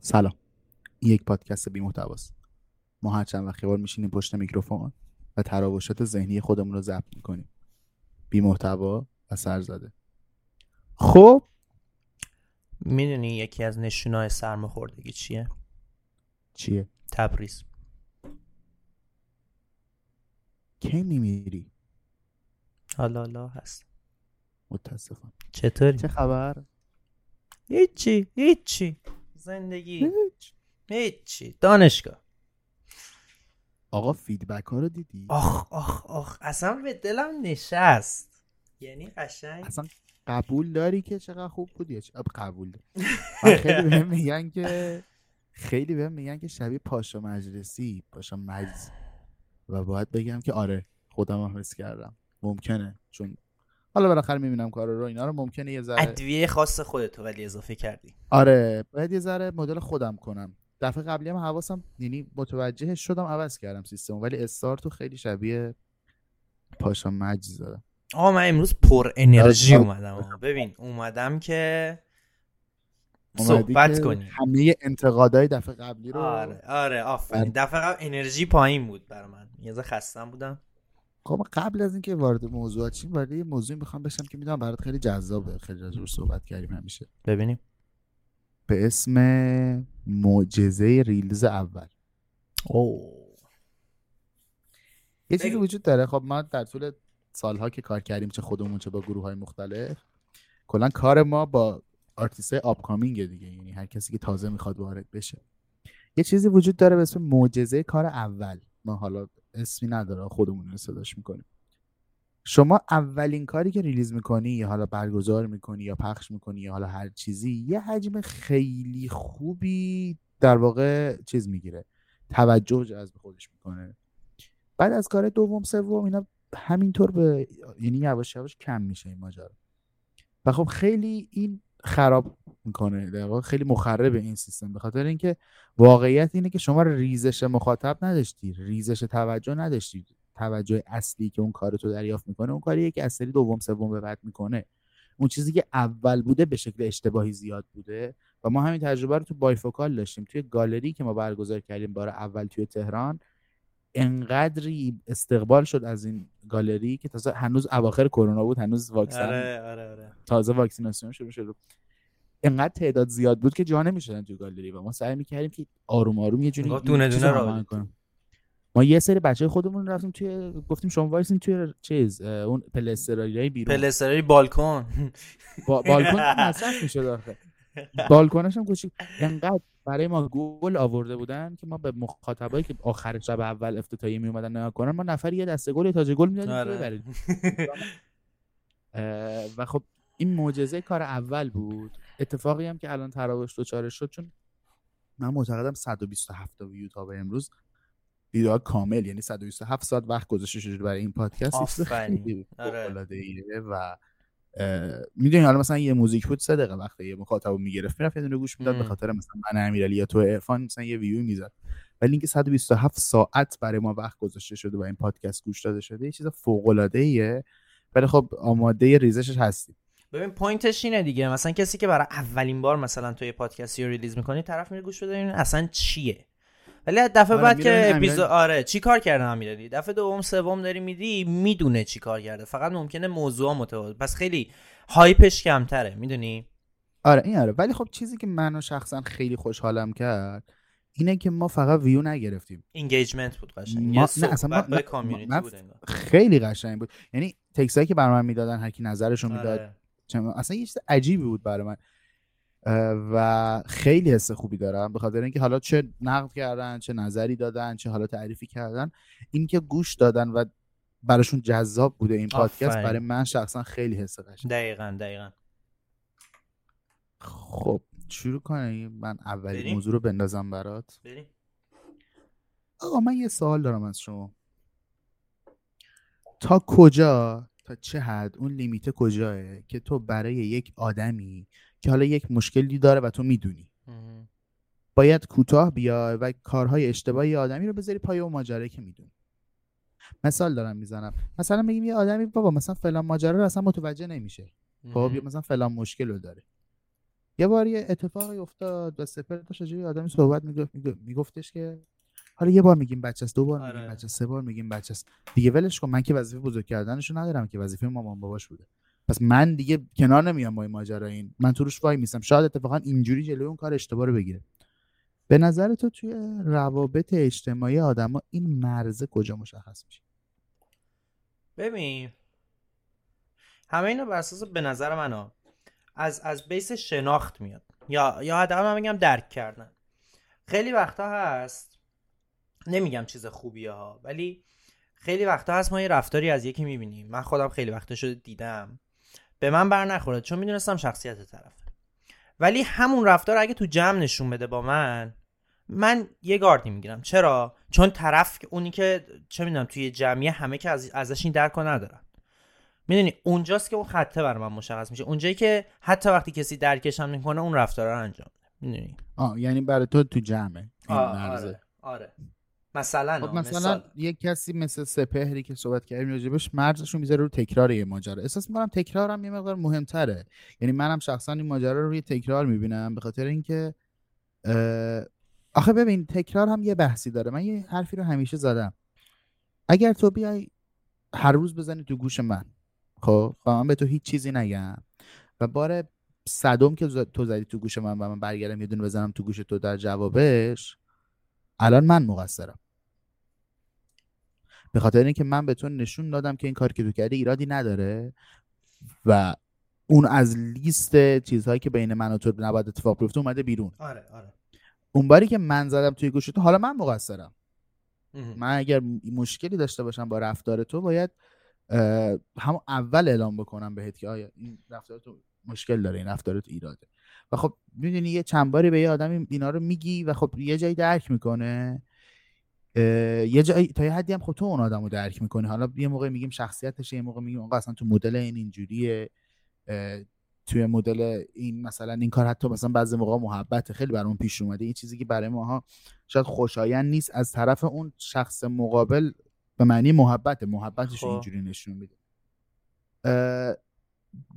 سلام. این یک پادکست بی محتواست. ما هر چند وقت بار میشینیم پشت میکروفون و تراوشات ذهنی خودمون رو ضبط می‌کنیم. بی محتوا و سرزده. خب؟ می‌دونی یکی از نشونای سرماخوردگی چیه؟ چیه؟ تبریز. کی میمیری؟ حالا حالا هست. متاسفم. چطوری؟ چه خبر؟ هیچی هیچی. زندگی؟ هیچی. دانشگاه. آقا فیدبک ها رو دیدی؟ آخ آخ آخ. اصلا به دلم نشست. یعنی قشنگ. اصلا قبول داری که چقدر خوب بود یا چه- آب قبول. من خیلی بهم میگن که خیلی بهم میگن که شبیه پاشا مجلسی پاشا مجلس. و باید بگم که آره خودم هم حس کردم. ممکنه. چون حالا بالاخره می‌بینم کار رو اینا رو ممکنه یه ذره ادویه خاص خودتو ولی اضافه کردی آره باید یه ذره مدل خودم کنم دفعه قبلی هم حواسم یعنی متوجهش شدم عوض کردم سیستم ولی استارتو خیلی شبیه پاشا مجز دادم آقا من امروز پر انرژی آره. اومدم آقا. ببین اومدم که صحبت که کنیم همه انتقادهای دفعه قبلی رو آره آره آفرین. دفعه قبل انرژی پایین بود برای من یه خستم بودم خب قبل از اینکه وارد موضوعات شیم وارد یه موضوعی می‌خوام بشم که می‌دونم برات خیلی جذابه. خیلی راجعش صحبت کردیم همیشه. ببینیم. به اسم معجزه release اول. او یه چیزی. وجود داره. خب ما در طول سالها که کار کردیم چه خودمون چه با گروه های مختلف کلا کار ما با آرتیست upcoming دیگه. یعنی هر کسی که تازه می‌خواد وارد بشه. یه چیزی وجود داره به اسم معجزه کار اول. ما حالا اسمی نداره خودمون رو صداش می‌کنیم. شما اولین کاری که ریلیز می‌کنی یا حالا برگزار می‌کنی یا پخش می‌کنی یا حالا هر چیزی یه حجم خیلی خوبی در واقع چیز می‌گیره. توجه جذب خودش می‌کنه. بعد از کار دوم سوم اینا همینطور به یعنی یواش یواش کم میشه این ماجرا. و خب خیلی این خراب می‌کنه. در واقع خیلی مخرب این سیستم. به خاطر اینکه واقعیت اینه که شما ریزش مخاطب نداشتی ریزش توجه نداشتی. توجه اصلی که اون کار تو دریافت می‌کنه اون کاریه که از سری دوم سوم به بعد می‌کنه. اون چیزی که اول بوده به شکل اشتباهی زیاد بوده و ما همین تجربه رو تو بایفوکال داشتیم. توی گالری که ما برگزار کردیم بار اول توی تهران انقدری استقبال شد از این گالری که تازه هنوز اواخر کرونا بود هنوز واکسن آره آره آره. تازه واکسیناسیون شروع شده انقدر تعداد زیاد بود که جا نمی‌شدن توی گالری و ما سعی می‌کردیم که آروم آروم یه جوری دونه دونه. کنیم. ما یه سری بچه خودمون رفتیم توی گفتیم شما وایسین توی چیز اون پلسترایی بیرون. پلسترای بالکن. با بالکن مصرف می‌شد آخه. بالکنش هم کوچیک. انقدر برای ما گل آورده بودن که ما به مخاطبایی که آخر شب اول افتتاحیه می اومدن نگاه کنن ما نفر یه دسته گل تاج گل می‌دادیم آره. و خب این معجزه کار اول بود اتفاقی هم که الان تراوش دوچارش شد چون من معتقدم 127 تا ویو تا به امروز ویدیو کامل یعنی 127 ساعت وقت گذاشته شده برای این پادکست آفرین. آره. و می‌دونی حالا مثلا یه موزیک بود سه دقیقه وقت یه مخاطب رو می‌گرفت می‌رفت یه دونه گوش می‌داد به. خاطر مثلا من امیرعلی یا تو عرفان مثلا یه ویو می‌زد. ولی اینکه 127 ساعت برای ما وقت گذاشته شده و این پادکست گوش داده شده یه چیز فوق العاده ایه ولی خب آماده ریزشش هستیم. ببین point ش اینه دیگه. مثلا کسی که برای اولین بار مثلا تو یه پادکستی رو release می‌کنی طرف میره گوش بده اصلا چیه. ولی دفعه آره، بعد که اپیزود آره چی کار کرده امیرعلی؟ دفعه دوم سوم داری میدی می‌دونه چی کار کرده. فقط ممکنه موضوع متفاوت پس خیلی hype ش کمتره می‌دونی؟ آره این آره. ولی خب چیزی که منو شخصا خیلی خوشحالم کرد اینه که ما فقط ویو نگرفتیم. engagement بود قشنگ. ما- نه، اصلا ما- نه، کامیونیتی من- بود. خیلی قشنگ بود. یعنی تکسایی که بر من می‌دادن هر کی نظرشو می‌داد آره. اصلا یه چیز عجیبی بود برای من. و خیلی حس خوبی دارم به خاطر اینکه حالا چه نقد کردن چه نظری دادن چه حالا تعریفی کردن اینکه گوش دادن و براشون جذاب بوده این پادکست. برای من شخصا خیلی حس قشنگ. دقیقا دقیقا. خب شروع کنیم. من اولین بریم؟ موضوع رو بندازم برات. بریم. آقا من یه سوال دارم از شما. تا کجا تا چه حد اون لیمیت کجاه که تو برای یک آدمی که حالا یک مشکلی داره و تو می‌دونی. باید کوتاه بیای و کارهای اشتباهی یه آدمی رو بذاری پای اون ماجرایی که می‌دونی. مثال دارم می‌زنم. مثلا میگیم یه آدمی بابا مثلا فلان ماجرا رو اصلا متوجه نمیشه. خب یا. مثلا فلان مشکل رو داره. یه بار یه اتفاقی افتاد و سپر داشت آدمی آدمی صحبت می‌گفت میگفتش که حالا یه بار میگیم بچه است دو بار میگیم آره. بچه سه بار میگیم بچه است. دیگه ولش کن من که وظیفه بزرگ کردنشو ندارم که وظیفه مامان باباش بوده. پس من دیگه کنار نمیام با این ماجرا این. من تو روش وای میسم شاید اتفاقا اینجوری جلوی اون کار اشتباه رو بگیره. به نظر تو توی روابط اجتماعی آدما این مرزه کجا مشخص میشه؟ ببین همه اینو بر اساس به نظر من از از بیس شناخت میاد. یا یا حداقل من میگم درک کردن. خیلی وقتا هست نمیگم چیز خوبیه ها ولی خیلی وقتا هست ما یه رفتاری از یکی می‌بینیم. من خودم خیلی وقتا شده دیدم. به من بر نخورد چون می‌دونستم شخصیت طرف ولی همون رفتار اگه تو جمع نشون بده با من من یه گاردی می‌گیرم. چرا؟ چون طرف اونی که چه می‌دونم توی جمعیه همه که از ازش این درک ندارن. می‌دونی؟ اونجاست که اون خطه برای من مشخص میشه. اونجایی که حتی وقتی کسی درکش هم می‌کنه اون رفتار رو انجام می‌دونی؟ آه یعنی برای تو تو جمعه. آره آره. مثلا خب مثلا یک کسی مثل سپهری که صحبت کردیم راجبش مرزش رو می‌ذاره رو تکرار یه ماجرا. احساس می‌کنم تکرارم یه مقدار مهمتره. یعنی منم شخصا این ماجرا رو روی تکرار می‌بینم به خاطر اینکه آخه ببین تکرار هم یه بحثی داره. من یه حرفی رو همیشه زدم. اگر تو بیای هر روز بزنی تو گوش من خب؟ و من به تو هیچ چیزی نگم. و بار صدم که تو زدی تو گوش من و من برگردم یه دونه بزنم تو گوش تو در جوابش الان من مقصرم. به خاطر اینکه من به تو نشون دادم که این کار که تو کردی ایرادی نداره و اون از لیست چیزهایی که بین من و تو نباید اتفاق بیفته اومده بیرون. آره آره. اون باری که من زدم توی گوش تو حالا من مقصرم. من اگر مشکلی داشته باشم با رفتار تو باید همون اول اعلام بکنم بهت که آیا این رفتار تو مشکل داره این رفتار تو ایراده. و خب می‌دونی یه چند باری به یه آدم اینا رو میگی و خب یه جایی درک می‌کنه. یه جایی تا یه حدی هم خب تو اون آدم رو درک می‌کنی. حالا یه موقع میگیم شخصیتش یه موقع میگیم اصلا تو مدل این اینجوریه. توی مدل این مثلا این کار حتی مثلا بعضی موقع محبت خیلی برامون پیش اومده. این چیزی که برای ماها شاید خوشایند نیست از طرف اون شخص مقابل به معنی محبت محبتش خب. اینجوری نشون میده.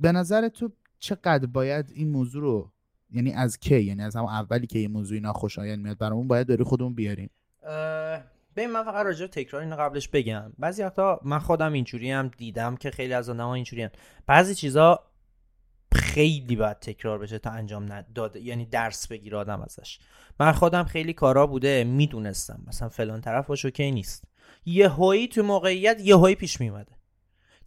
به نظر تو چقدر باید این موضوع رو یعنی از کی یعنی از همون اولی که این موضوع ناخوشایند میاد برامون باید داری خودمون بیاریم؟ ببین من فقط راجع تکرار اینو قبلش بگم. بعضی وقتا من خودم اینجوری هم دیدم که خیلی از آدم‌ها اینجوری بعضی چیزا خیلی باید تکرار بشه تا انجام نداده یعنی درس بگیر آدم ازش. من خودم خیلی کارا بوده می‌دونستم. مثلا فلان طرف باشه که نیست. یه هایی تو موقعیت یه هایی پیش میومده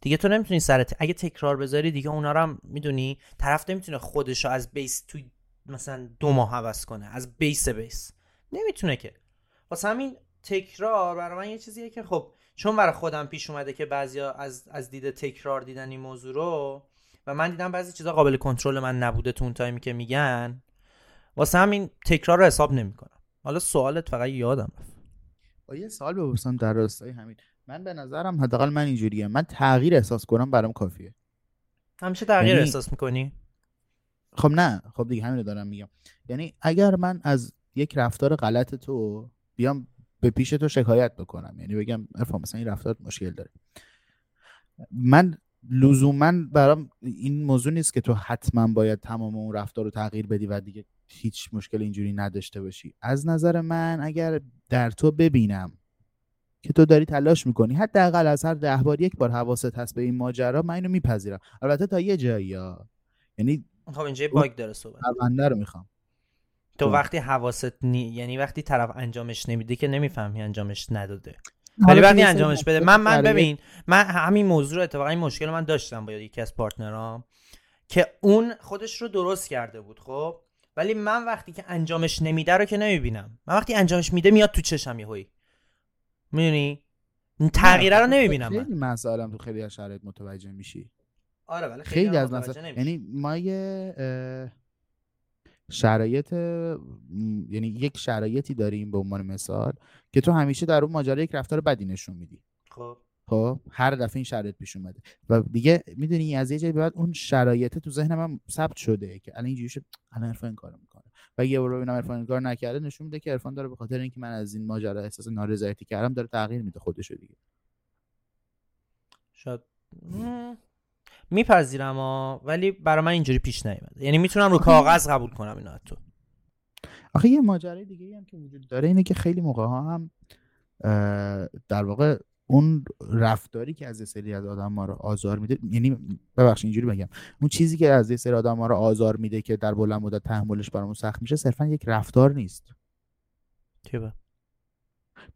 دیگه تو نمی‌تونی سرت اگه تکرار بذاری دیگه اونا رو هم می‌دونی؟ طرف نمی‌تونه خودش از بیس تو مثلا دو ماه عوض کنه از بیس بیس. نمی‌تونه که. واسه همین تکرار برای من یه چیزیه که خب چون برای خودم پیش اومده که بعضیا از از دید تکرار دیدن این موضوع رو و من دیدم بعضی چیزا قابل کنترل من نبوده تو اون تایمی که میگن واسه همین تکرار رو حساب نمی‌کنم. حالا سوالت فقط یادم رفت. یه سوال بپرسم در راستای همین. من به نظرم حداقل من اینجوریه. من تغییر احساس کنم برام کافیه. همیشه تغییر یعنی... احساس می‌کنی؟ خب نه. خب دیگه همین رو دارم میگم. یعنی اگر من از یک رفتار غلط تو بیام به پیش تو شکایت بکنم. یعنی بگم افا مثلا این رفتار مشکل داره. من لزوما برام این موضوع نیست که تو حتما باید تمام اون رفتار رو تغییر بدی و دیگه هیچ مشکل اینجوری نداشته باشی. از نظر من اگر در تو ببینم که تو داری تلاش می‌کنی. حداقل از هر ده بار یک بار حواست هست به این ماجرا من اینو میپذیرم. البته تا یه جایی ها. یعنی خب اینجا باگ داره صحبت رو می‌خوام. تو وقتی حواست نی... یعنی وقتی طرف انجامش نمیده که نمی‌فهمی انجامش نداده. ولی وقتی انجامش بده من من ببین من همین موضوع رو اتفاقا این مشکل من داشتم با یکی از پارتنرام که اون خودش رو درست کرده بود خب؟ ولی من وقتی که انجامش نمیده رو که نمی‌بینم. من وقتی انجامش میده میاد تو چشم یهویی می‌دونی؟ تغییره رو نمی‌بینم خیلی مسائلم تو خیلی از شرایط متوجه میشی. آره ولی خیلی, خیلی از مسائل یعنی ما یه شرایط یعنی یک شرایطی داریم به عنوان مثال که تو همیشه در اون ماجرا یک رفتار بدی نشون میدی. خب. خب هر دفعه این شرایط پیش اومده. و دیگه می‌دونی از یه جایی بعد اون شرایط تو ذهن من ثبت شده که الان اینجوری شد الان عرفان این کارو می‌کنه. و یه برو اینا عرفان کار نکرده نشون میده که عرفان داره به خاطر اینکه من از این ماجرا احساس نارضایتی کردم داره تغییر میده خودشو دیگه. شاید. میپذیرم ها ولی برای من اینجوری پیش نیومده. یعنی می‌تونم رو کاغذ قبول کنم اینو تو. آخه یه ماجرای دیگه هم که وجود داره اینه که خیلی موقع ها هم در واقع اون رفتاری که از سری از آدم ما رو آزار میده یعنی ببخشید اینجوری بگم اون چیزی که از سری آدم ما رو آزار میده که در بلند مدت تحملش برامون سخت میشه صرفا یک رفتار نیست.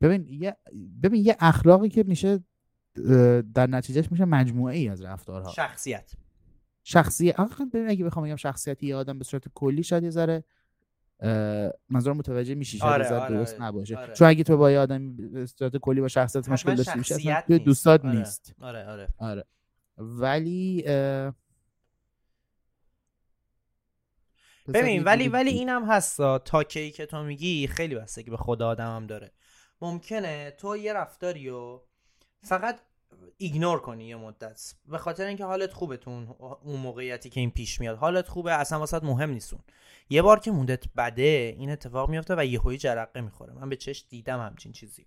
ببین یه ببین یه اخلاقی که میشه در نتیجهش میشه مجموعه ای از رفتارها. شخصیت. شخصیت اگه بخوام بگم شخصیتی یه آدم به صورت کلی شاید یه ذره منظور متوجه میشی شاید آره، آره، درست آره، نباشه. آره. چون اگه تو با یه آدم به صورت کلی با شخصیت مشکل داشته باشی اصلا دوستات آره. نیست. آره آره. آره. ولی ببین ولی ولی اینم هستا. تا کی که تو میگی خیلی بستگی به خدا آدمم داره. ممکنه تو یه رفتاری و فقط ایگنور کنی یه مدت. به خاطر اینکه حالت خوبه تو اون موقعیتی که این پیش میاد. حالت خوبه اصلا واسط مهم نیستون یه بار که موندت بده این اتفاق میفته و یهویی جرقه می‌خوره. من به چش دیدم همچین چیزی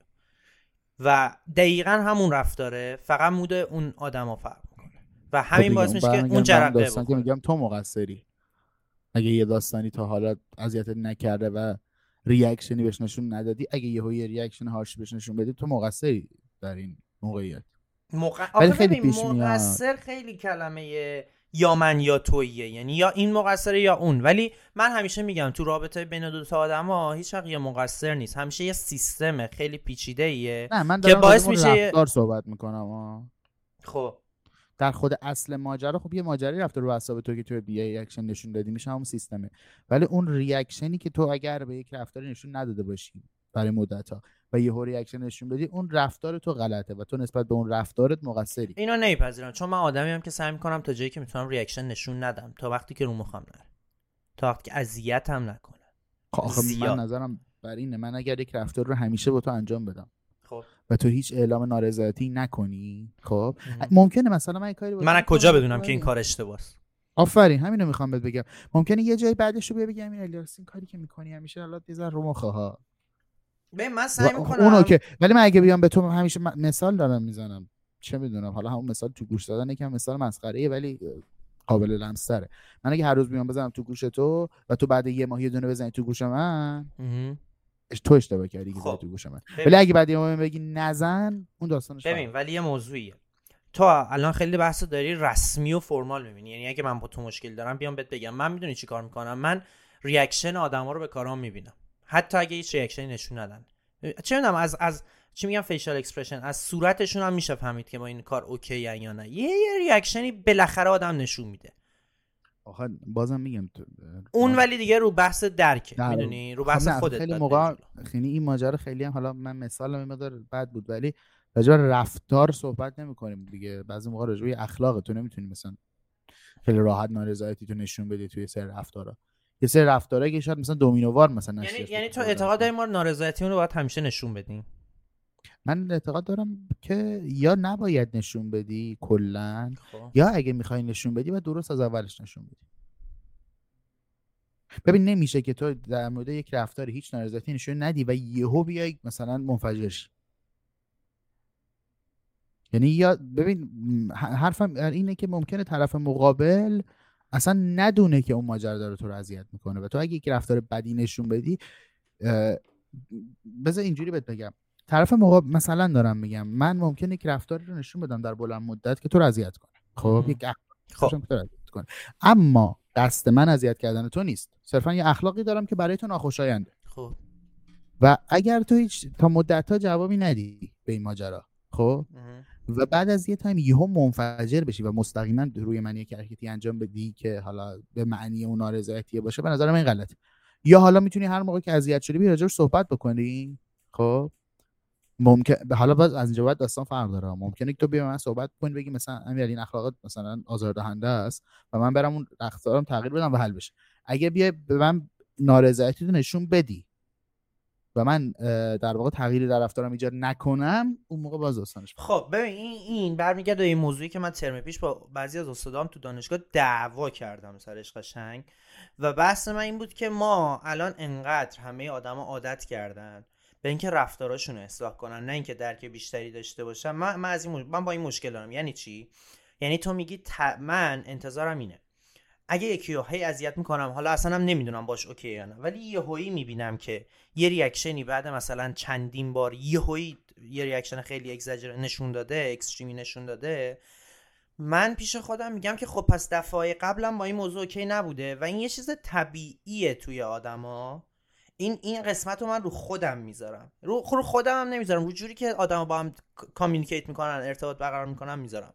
و دقیقا همون رفتاره. فقط mood اون آدما فرق می‌کنه. و همین خب باعث میشه که اون جرقه که میگم تو مقصری. اگه یه داستانی تا حالا اذیت نکرده و reaction ی بهش نشون ندادی اگه یهو یه reaction harsh بهش نشون بدی تو مقصری در این موقعیت. مق... خیلی پیش مقصر خیلی کلمه یا من یا تویه یعنی یا این مقصره یا اون. ولی من همیشه میگم تو رابطه بین دو تا آدما هیچ وقت یه مقصر نیست. همیشه یه سیستم خیلی پیچیده ایه نه من که باعث میشه رفتار صحبت می‌کنم خب. در خود اصل ماجرا خب یه ماجرایی رفته رو حساب تو که تو بی reaction نشون دادی میشه همون سیستمه. ولی اون reaction ی که تو اگر به یک رفتاری نشون نداده باشی برای مدت ها و یه reaction نشون بدی اون رفتار تو غلطه و تو نسبت به اون رفتارت مقصری. اینو نمیپذیرم چون من آدمی هم که سعی می‌کنم تا جایی که می‌تونم reaction نشون ندم. تا وقتی که رو مخم نره. تا وقتی که اذیت هم نکنه. خب من نظرم بر اینه. من اگر یک رفتار رو همیشه با تو انجام بدم. خب. و تو هیچ اعلام نارضایتی نکنی خب؟ ممکنه مثلا من کاری من از کجا بدونم که این کار اشتباهه آفرین. همینو می‌خوام بهت بگم. ممکنه یه جای بعدش رو بگم این الیاس این کاری که می‌کنی همیشه حالا یه رو مخه ها. من سعی می‌کنم اونو که ولی من اگه بیام به تو همیشه مثال دارم می‌زنم. چه می‌دونم؟ حالا همون مثال تو گوش دادن یکم مثال مسخره ولی قابل لمس تره. من اگه هر روز بیام بزنم تو گوش تو و تو بعد یه ماه یه دونه بزنی تو گوش من تو اشتباه کردی خب. تو گوش من. ولی اگه بعد یه ماه بگی نزن اون داستانش ببین ولی یه موضوعیه. تو الان خیلی بحث داری رسمی و formal می‌بینی. یعنی اگه من با تو مشکل دارم بیام بهت بگم. من می‌دونی چی کار می‌کنم؟ من reaction آدما رو به کارام می‌بینم. حتی اگه هیچ reaction ی نشون ندن. چه می‌دونم از از چی میگم facial expression از صورتشون هم میشه فهمید که با این کار okay یا نه. یه, یه reaction ی بالاخره آدم نشون میده. آخه بازم میگم اون ولی دیگه رو بحث درکه می‌دونی؟ رو بحث خودت خیلی موقع خیلی این ماجرا خیلی هم حالا من مثال مقدار بد بود ولی راجع رفتار صحبت نمی کنیم دیگه. بعضی موقع راجع اخلاق تو نمی‌تونی مثلا خیلی راحت نارضایتی تو نشون بدی توی سر رفتارا. یه سری رفتارهایی که شاید مثلا دومینووار مثلا یعنی یعنی تو اعتقاد داری ما نارضایتیمون رو باید همیشه نشون بدیم؟ من اعتقاد دارم که یا نباید نشون بدی کلا خب. یا اگه می‌خوای نشون بدی و درست از اولش نشون بدی. ببین نمیشه که تو در مورد یک رفتار هیچ نارضایتی نشون ندی و یهو بیای مثلا منفجر شی. یعنی یا ببین حرفم اینه که ممکنه طرف مقابل اصلا ندونه که اون ماجرا داره تو رو اذیت می‌کنه و تو اگه یک رفتار بدی نشون بدی بذار اینجوری بهت بگم. طرف مقابل مثلا دارم میگم من ممکنه یک رفتاری رو نشون بدم در بلند مدت که تو رو اذیت کنه. خب؟ یک خب. کنه. اما دست من اذیت کردن تو نیست. صرفا یه اخلاقی دارم که برای تو ناخوشاینده. خب. و اگر تو هیچ تا مدت ها جوابی ندی به این ماجرا. خب؟ و بعد از یه تایم یهو منفجر بشی و مستقیما روی من یک حرکتی انجام بدی که حالا به معنی اون نارضایتی باشه به نظر من غلطه. یا حالا می‌تونی هر موقع که اذیت شدی بیا صحبت بکنی؟ خب. ممکن حالا باز از اینجا بعد داستان فرق داره. ممکنه که تو بیا من صحبت کنی بگی مثلا امیر این اخلاقات مثلا آزاردهنده است و من برم اون رفتارم تغییر بدم و حل بشه. اگه بیا به من نارضایتی نشون بدی و من در واقع تغییری در رفتارم ایجاد نکنم اون موقع باز داستانش خب ببین این این برمیگرده این موضوعی که من ترم پیش با بعضی از استادام تو دانشگاه دعوا کردم سرش قشنگ و بحث من این بود که ما الان انقدر همه آدما عادت کردن به اینکه رفتاراشون اصلاح کنن نه اینکه درک بیشتری داشته باشن. من من از این من با این مشکل دارم. یعنی چی؟ یعنی تو میگی ت... من انتظارم اینه. اگه یکی هی اذیت می‌کنم حالا اصلا هم نمی‌دونم باش okay یا نه ولی یهویی می‌بینم که یه reaction ی بعد مثلا چندین بار یهویی یه reaction خیلی exaggerate نشون داده extreme ی نشون داده من پیش خودم میگم که خب پس دفعه قبلم با این موضوع okay نبوده و این یه چیز طبیعیه توی آدما. این این قسمت رو من رو خودم می‌ذارم. رو, رو خودم هم نمی‌ذارم رو جوری که آدم با هم communicate می‌کنن ارتباط برقرار می‌کنن می‌ذارم.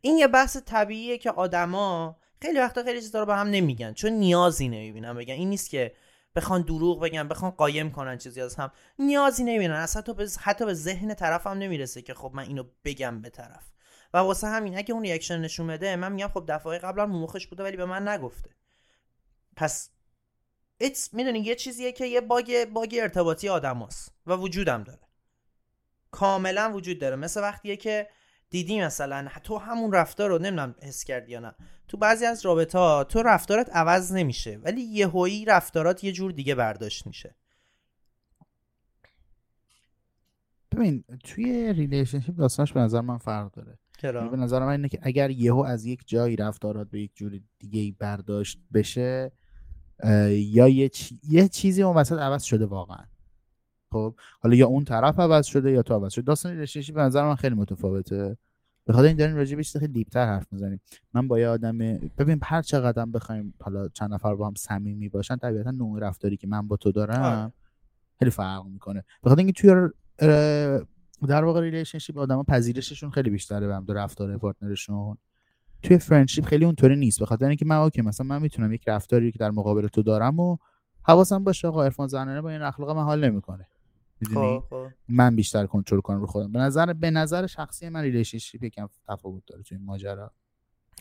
این یه بحث طبیعیه که آدما خیلی وقتا خیلی چیزا رو به هم نمیگن. چون نیازی نمی‌بینن بگن. این نیست که بخوان دروغ بگن بخوان قایم کنن چیزی از هم. نیازی نمی‌بینن. اصلا حتی به حتی به ذهن طرفم نمی‌رسه که خب من اینو بگم به طرف. و واسه همین اگه اون reaction نشون بده من میگم خب دفعه قبلا رو مخش بوده ولی به من نگفته. پس it's می‌دونی یه چیزیه که یه bug bug ارتباطی آدماست و وجودم داره. کاملا وجود داره. مثل وقتیه که دیدی مثلا تو همون رفتار رو نمی‌دونم حس کردی یا نه. تو بعضی از رابطه ها تو رفتارت عوض نمیشه ولی یهویی رفتارات یه جور دیگه برداشت میشه. ببین توی relationship داستانش به نظر من فرق داره. چرا؟ به نظر من اینه که اگر یهو از یک جایی رفتارات به یک جور دیگه برداشت بشه یا یه, چی... یه چیزی اون وسط عوض شده واقعا. خب حالا یا اون طرف عوض شده یا تو عوض شده. داستان relationship به نظر من خیلی متفاوته. به خاطر این داریم راجع به خیلی deep تر حرف می‌زنیم. من با یه آدم ببین هر چقدر بخوایم حالا چند نفر با هم صمیمی باشن طبیعتا نوع رفتاری که من با تو دارم آه. خیلی فرق می‌کنه. به خاطر اینکه توی در واقع relationship آدما پذیرششون خیلی بیشتره به هم دو رفتار partner شون توی friendship خیلی اونطوری نیست. به خاطر اینکه من okay مثلا من می‌تونم یک رفتاری که در مقابل تو دارم و حواسم باشه آقا عرفان زنانه با این اخلاق من حال نمی‌کنه. خب،, خب. من بیشتر کنترل کنم رو خودم. به نظر به نظر شخصی من relationship یکم تفاوت داره توی این ماجرا.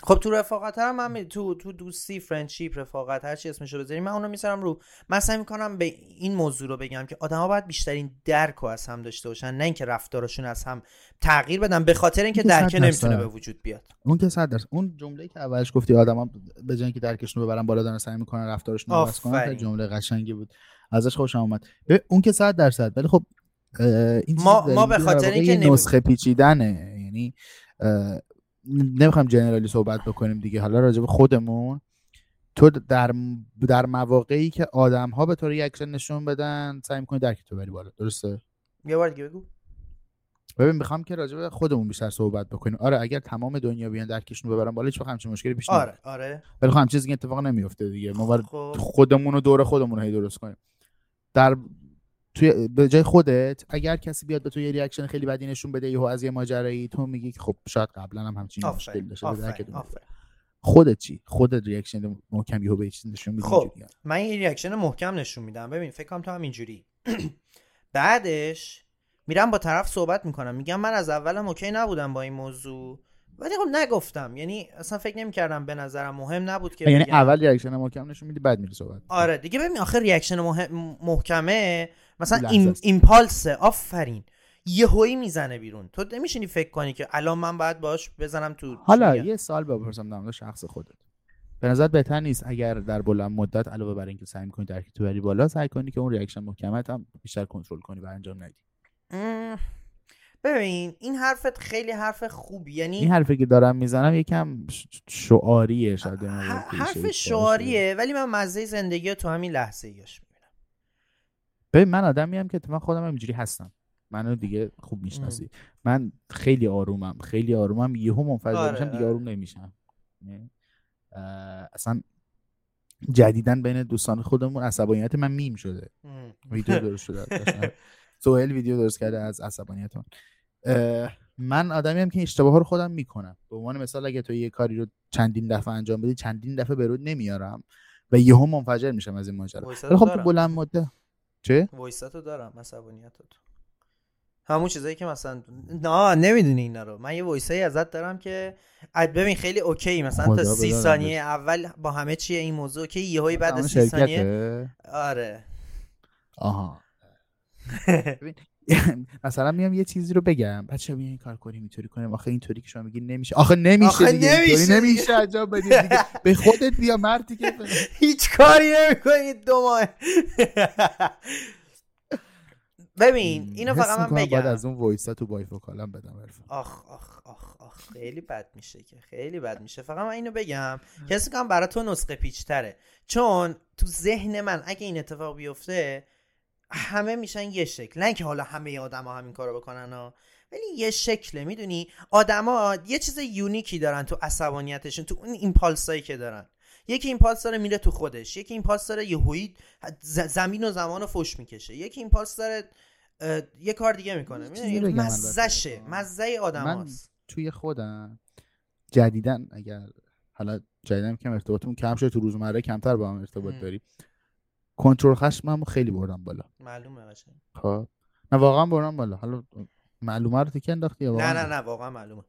خب تو رفاقت هم من تو تو دوستی friendship رفاقت هر چی اسمشو بذاریم من اونو می‌ذارم رو. من سعی می‌کنم به این موضوع رو بگم که آدما باید بیشترین درک رو از هم داشته باشن نه اینکه رفتارشون از هم تغییر بدن به خاطر اینکه درک نمی‌تونه به وجود بیاد. اون که صد درصد. اون جمله که اولش گفتی آدما به جای اینکه درکشون رو ببرن بالا دارن سعی می‌کنن رفتارشون رو عوض کنن جمله قشنگی بود. ازش خوشم اومد. اون که صد درصد ولی خب این ما ما به خاطر اینکه نسخه پیچیدنه. یعنی نمی‌خوام جنرالی صحبت بکنیم دیگه. حالا راجع به خودمون. تو در در مواقعی که آدم ها به تو ریاکشن نشون بدن سعی می‌کنی درک تو بری بالا. درسته؟ یه بار دیگه بگو. ببین می‌خوام که راجع به خودمون بیشتر صحبت بکنیم. آره اگر تمام دنیا بیان درکشون رو ببرن بالا هیچ همچین مشکلی پیش آره آره. ولی خب چیزی اتفاق نمیفته دیگه. ما خب. خودمون رو دور خودمون رو درست کنیم. در توی به جای خودت اگر کسی بیاد به تو یه reaction خیلی بدی نشون بده یهو از یه ماجرایی تو میگی که خب شاید قبلا هم همچین مشکل داشته خودت چی؟ خودت reaction محکم یهو به چیز نشون میدی خب من یه reaction محکم نشون میدم. ببین فکر کنم تو هم اینجوری. بعدش میرم با طرف صحبت می‌کنم. میگم من از اولم okay نبودم با این موضوع. ولی خب نگفتم. یعنی اصلا فکر نمی‌کردم به نظرم مهم نبود که یعنی اول reaction محکم نشون میدی بعد میری صحبت. آره. دیگه ببین آخر reaction محکمه. مثلا این impulse آفرین. یهویی می‌زنه بیرون. تو نمیشینی فکر کنی که الان من باید باش بزنم تو حالا یه سال بپرسم در شخص خودت. به نظر بهتر نیست اگر در بلند مدت علاوه بر اینکه سعی می‌کنی درکی تو بری بالا سعی کنی که اون ریاکشن محکمت هم بیشتر کنترل کنی و انجام ندی؟ ببین این حرفت خیلی حرف خوبی. یعنی این حرفی که دارم می‌زنم یکم شعاریه شاید حرف شعاریه ولی من مزه زندگی تو همین لحظه ایش می‌بینم. ببین من آدمی هم که من خودم اینجوری هستم. منو دیگه خوب می‌شناسی. من خیلی آرومم. خیلی آرومم. یهو منفجر آره میشم دیگه آره. آروم نمیشم. یعنی، اصلا جدیدن بین دوستان خودمون عصبانیت من میم شده. ویدیو درست شده. سوهل ویدیو درست کرده از عصبانیت من من آدمی هم که اشتباه ها رو خودم می‌کنم. به عنوان مثال اگه تو یه کاری رو چندین دفعه انجام بدی چندین دفعه به رود نمیارم و یهو منفجر میشم از این ماجرا. خب تو بلند مدت چه؟ وایساتو دارم عصبانیتت. همون چیزایی که مثلا نه نمی‌دونی اینا رو. من یه وایسایی ازت دارم که ببین خیلی اوکی مثلا تا سی ثانیه اول با همه چیه این موضوع که یهویی بعد سی ثانیه آره. آها. مثلا میام یه چیزی رو بگم. بچه بیا این کار کنیم اینطوری کنیم آخه اینطوری که شما میگی نمیشه. آخه نمیشه آخه نمیشه, نمیشه انجام بدید دیگه. به خودت بیا مردی که هیچ کاری نمی‌کنی دو ماه. ببین اینو فقط من بگم باید از اون وایسا تو بایفوکالم بدم عرفان. آخ آخ آخ آخ. خیلی بد میشه که. خیلی بد میشه. فقط من اینو بگم. که حس کنم برای تو نسخه پیچ تره چون تو ذهن من اگه این اتفاق بیفته همه میشن یه شکل. نه اینکه حالا همه آدما همین کارو بکنن ها ولی یه شکله می‌دونی؟ آدما یه چیز یونیکی دارن تو عصبانیتشون تو اون ایمپالسایی که دارن. یکی ایمپالس داره میره تو خودش یکی ایمپالس داره یهویی زمین و زمان رو فش می‌کشه. یکی ایمپالس داره اه، یه کار دیگه می‌کنه. البته. مزه آدماست توی خودم جدیدن اگر حالا جدیدن کم ارتباطمون کم شده تو روزمره کمتر با هم ارتباط. داریم. کنترل خشممو خیلی بردم بالا. معلومه قشنگ. خب. نه واقعا بردم بالا. حالا معلومه رو تیکه انداختی یا نه واقعا نه؟ نه واقعا معلومه.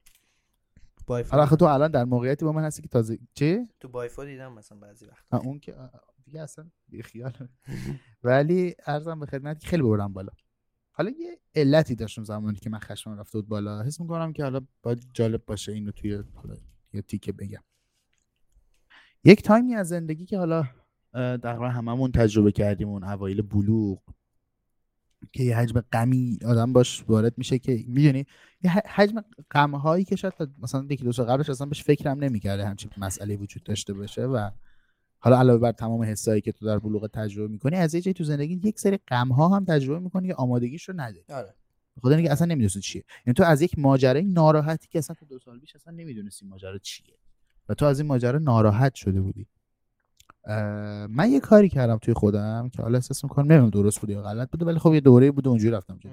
بایفو حالا آخه تو الان در موقعیتی با من هستی که تازه چی؟ تو بایفو دیدم مثلا بعضی وقت اون که دیگه اصلا بی خیال. ولی ارزم به خدمت خیلی بردم بالا. حالا یه علتی داشتم زمانی که من خشمم رفته بود بالا. حس می‌کنم که حالا باید جالب باشه اینو توی حالا یه تیکه بگم. یک تایمی از زندگی که حالا تقریبا هممون تجربه کردیم اون اوایل بلوغ که یه حجم غمی آدم باش وارد میشه که می‌دونی؟ یه حجم غم هایی که شاید مثلا یکی دو سال قبلش اصلا بهش فکرم نمی‌کرده همچین مسئله وجود داشته باشه و حالا علاوه بر تمام حسایی که تو در بلوغ تجربه می‌کنی از یه جایی تو زندگی یک سری غم ها هم تجربه می‌کنی که آمادگیش رو نداری. آره. خدا اینکه اصلا نمی‌دونستی چیه. یعنی تو از یک ماجرای ناراحتی که اصلا تو دو سال پیش اصلا نمی‌دونستی ماجرا چیه. و تو از این ماجرا ناراحت شده بودی. من یه کاری کردم توی خودم که حالا احساس می‌کنم نمی‌دونم درست بود یا غلط بوده ولی خب یه دوره بود اونجوری رفتم جلو.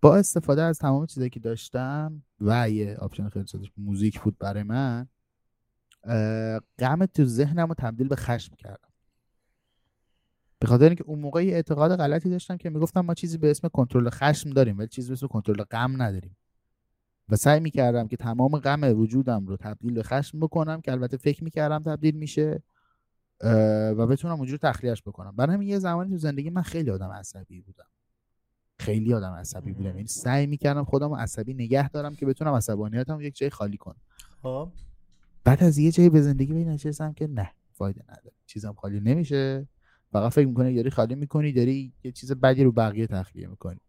با استفاده از تمام چیزایی که داشتم و یه option خیلی سادش music بود برای من غم تو ذهنم رو تبدیل به خشم کردم. به خاطر اینکه اون موقع یه اعتقاد غلطی داشتم که می‌گفتم ما چیزی به اسم کنترل خشم داریم ولی چیزی به اسم کنترل غم نداریم. و سعی می‌کردم که تمام غم وجودم رو تبدیل به خشم بکنم که البته فکر می‌کردم تبدیل میشه. و بتونم اونجور تخلیهش بکنم. برای همین یه زمانی تو زندگی من خیلی آدم عصبی بودم. خیلی آدم عصبی بودم. یعنی سعی می‌کردم خودم عصبی نگه دارم که بتونم عصبانیتم یک جای خالی کنم. خب. بعد از یه جایی به زندگی این نشستم که نه فایده نداره. چیزم خالی نمیشه. فقط فکر می‌کنی داری خالی می‌کنی داری یه چیز بدی رو بقیه تخلیه می‌کنی.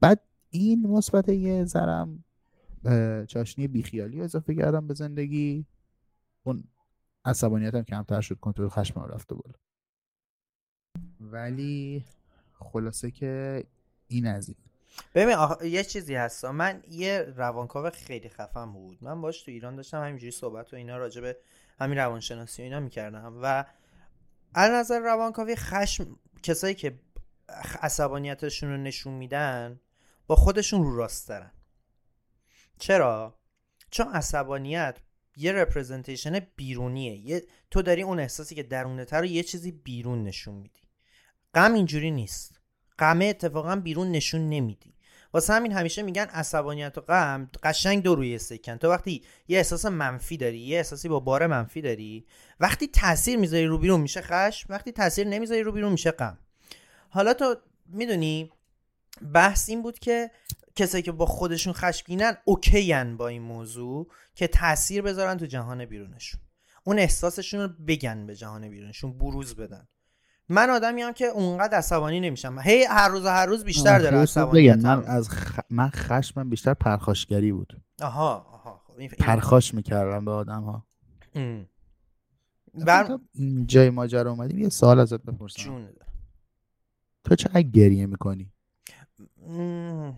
بعد این مثبت یه ذرم چاشنی بیخیالی اضافه کردم به زندگی. اون عصبانیتم کمتر شد کنترل خشمم رفته بالا. ولی خلاصه که این از این. ببین آخ... یه چیزی هست. من یه روانکاو خیلی خفن بود. من باش تو ایران داشتم همینجوری صحبت و اینا راجع به همین روانشناسی و اینا می‌کردم و از نظر روانکاوی خشم کسایی که عصبانیتشون رو نشون میدن با خودشون رو راست دارن. چرا؟ چون عصبانیت یه رپرزنتیشن بیرونیه. یه... تو داری اون احساسی که درونته رو یه چیزی بیرون نشون میدی. غم اینجوری نیست. غمه اتفاقا بیرون نشون نمیدی. واسه همین همیشه میگن عصبانیت و غم قشنگ دو روی سکن. تو وقتی یه احساس منفی داری یه احساسی با بار منفی داری وقتی تاثیر می‌ذاری رو بیرون میشه خشم وقتی تاثیر نمی‌ذاری رو بیرون میشه غم. حالا تو می‌دونی بحث این بود که کسایی که با خودشون خشمگینن اوکیان با این موضوع که تاثیر بذارن تو جهان بیرونشون. اون احساسشون رو بگن به جهان بیرونشون بروز بدن. من آدمی هم که اونقدر عصبانی نمیشم. هی هر روز و هر روز بیشتر داره عصبانیتم من از خ... من خشمم بیشتر پرخاشگری بود. آها آها خب این- پرخاش می‌کردم به آدم ها ام. بر جای ماجرا اومدیم یه سوال ازت بپرسم. جون تو چقدر گریه می‌کنی؟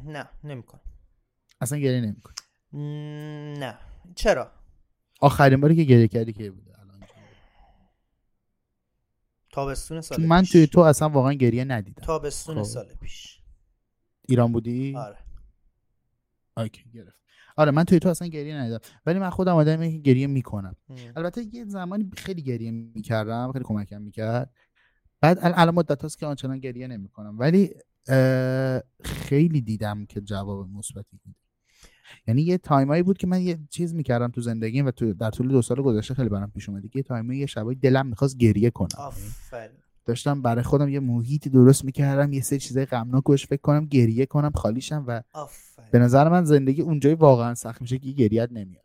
نه نمی‌کنم. اصلا گریه نمی‌کنی. نه. چرا؟ آخرین باری که گریه کردی کی بوده الان؟ تابستون سال چون من پیش. توی تو اصلا واقعا گریه ندیدم. تابستون خب. سال پیش. ایران بودی؟ آره. اوکی گرفت. آره من توی تو اصلا گریه ندیدم. ولی من خودم آدمی که گریه می‌کنم. ام. البته یه زمانی خیلی گریه می‌کردم خیلی کمکم می‌کرد. بعد ال- الان مدت هست که آنچنان گریه نمی‌کنم. ولی خیلی دیدم که جواب مثبتی میده. یعنی یه تایمایی بود که من یه چیز می‌کردم تو زندگیم و تو در طول دو سال گذشته خیلی برام پیش اومده که یه تایمایی یه شبایی دلم می‌خواست گریه کنم. یعنی آفرین. داشتم برای خودم یه محیطی درست می‌کردم یه سری چیزای غمناک بهش فکر کنم گریه کنم خالی شم و به آفرین نظر من زندگی اونجایی واقعا سخت میشه که گریت نمیاد.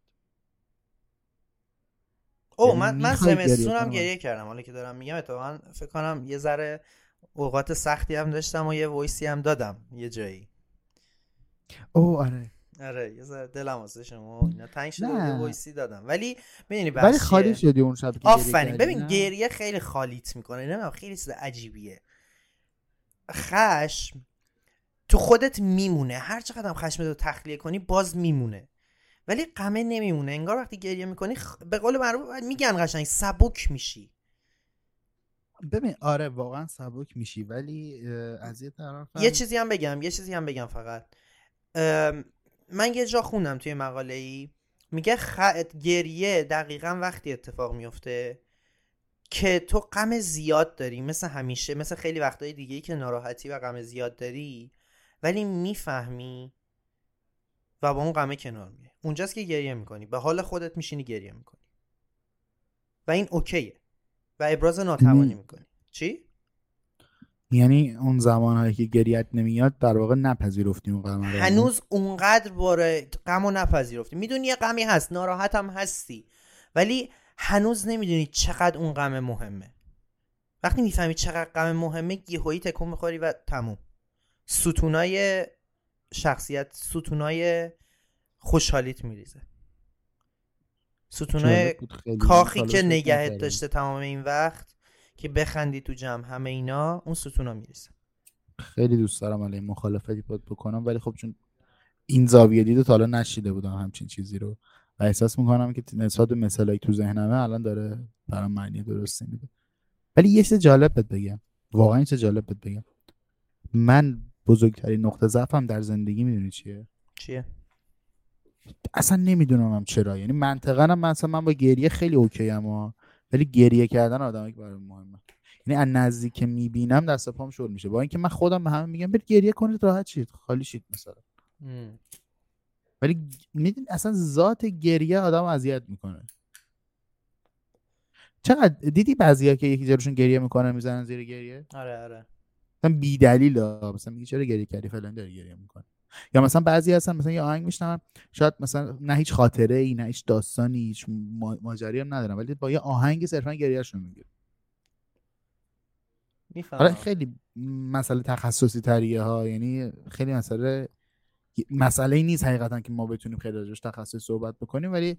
او یعنی من من گریه؟ گریه کردم. حالا که دارم میگم اتفاقا فکر کنم یه ذره اوقات سختی هم داشتم و یه voiceی هم دادم یه جایی. او آره. آره یه ذره دلم واسه شما اینا. تنگ شده بود، نه. یه voiceی دادم. ولی می‌دونی ولی خالی شدی اون شب آفرین. ببین نه؟ گریه خیلی خالیت می‌کنه. نمی‌دونم خیلی چیز عجیبیه. خشم تو خودت میمونه. هر چقدر هم خشم رو تخلیه کنی باز میمونه. ولی غمه نمیمونه. انگار وقتی گریه می‌کنی خ... به قول معروف میگن قشنگ سبک میشی. ببین آره واقعا سبک میشی ولی از یه طرف یه چیزی هم بگم یه چیزی هم بگم فقط. من یه جا خوندم توی مقاله ای میگه خ... گریه دقیقا وقتی اتفاق میفته که تو غم زیاد داری مثل همیشه مثل خیلی وقتهای دیگه ای که ناراحتی و غم زیاد داری ولی می‌فهمی و با اون غمه کنار میای. اونجاست که گریه می‌کنی. به حال خودت میشینی گریه می‌کنی. و این اوکیه. و ابراز ناتوانی یعنی- می‌کنی. چی؟ یعنی اون زمانهایی که گریت نمیاد در واقع نپذیرفتی اون غم هنوز اونقدر باره غم و نپذیرفتی می‌دونی یه غمی هست ناراحت هم هستی. ولی هنوز نمی‌دونی چقدر اون غم مهمه. وقتی می‌فهمی چقدر غم مهمه یهویی تکون می‌خوری و تموم. ستونای شخصیت ستونای خوشحالیت میریزه. خیلی. کاخی که نگهت. داشته تمام این وقت که بخندی تو جمع همه اینا اون ستونا میریزه خیلی دوست دارم این مخالفتی باید بکنم ولی خب چون این زاویه دید تا حالا نشیده بودم همچین چیزی رو و احساس می‌کنم که نسبت به مثالایی تو ذهنمه الان داره برام معنی درستی میده ولی یه چیز جالب بهت بگم واقعا یه چیز جالب بهت بگم من بزرگترین نقطه ضعفم در زندگی می‌دونی چیه چیه؟ اصلا نمی‌دونم چرا. یعنی منطقا هم مثلا من با گریه خیلی اوکی ام ولی گریه کردن آدمی که برای مهمه. یعنی از نزدیک می‌بینم دست پام شل میشه. با اینکه من خودم به همه میگم برید گریه کنید راحت شید. خالی شید مثلا. ولی می‌دونی اصلا ذات گریه آدم اذیت می‌کنه. چقدر دیدی بعضیا که یکی جلوشون گریه می‌کنه می‌زنن زیر گریه؟ آره آره. مثلا بی دلیل مثلا میگه چرا گریه کردی؟ فلان داری گریه می‌کنه. یا مثلا بعضی هستن مثلا یه آهنگ میشنن شاید مثلا نه هیچ خاطره ای نه هیچ داستانی هیچ ما- ماجرایی هم ندارن ولی با یه آهنگ صرفا گریهشون می‌گیره. حالا خیلی مسئله تخصصی تریه ها یعنی خیلی مسئله مسئله ای نیست حقیقتا که ما بتونیم خیلی راجعش تخصصی صحبت بکنیم ولی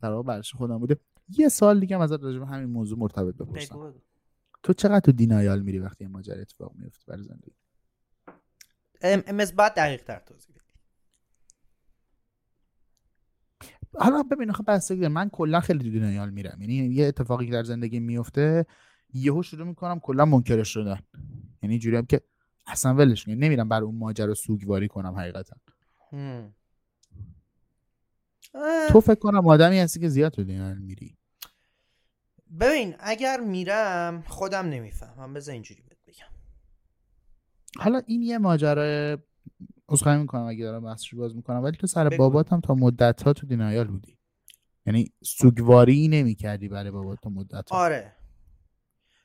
در واقع برش خودم بوده. یه سال دیگه هم ازت راجع به همین موضوع مرتبط بپرسم. تو چقدر تو دینایال میری وقتی ماجرا اتفاق میفته برای زندگی؟ امز باید دقیق تر توضیح حالا ببین خب داره. من کلا خیلی تو دینایال میرم. یعنی یه اتفاقی که در زندگی میفته یهو شروع می‌کنم کلا منکرش شدن. یعنی اینجوری هم که اصلا ولش کنم نمیرم بر اون ماجرا سوگواری کنم حقیقتا. تو فکر کنم آدمی هستی که زیاد تو دینایال میری. ببین اگر میرم خودم نمی‌فهمم. بذار اینجوری بگم. حالا این یه ماجرا عذرخواهی می‌کنم اگه دارم بحثش باز می‌کنم ولی تو سر. بابات هم تا مدت ها تو دینایال بودی. یعنی سوگواری نمی‌کردی برای بابات تا مدت ها آره.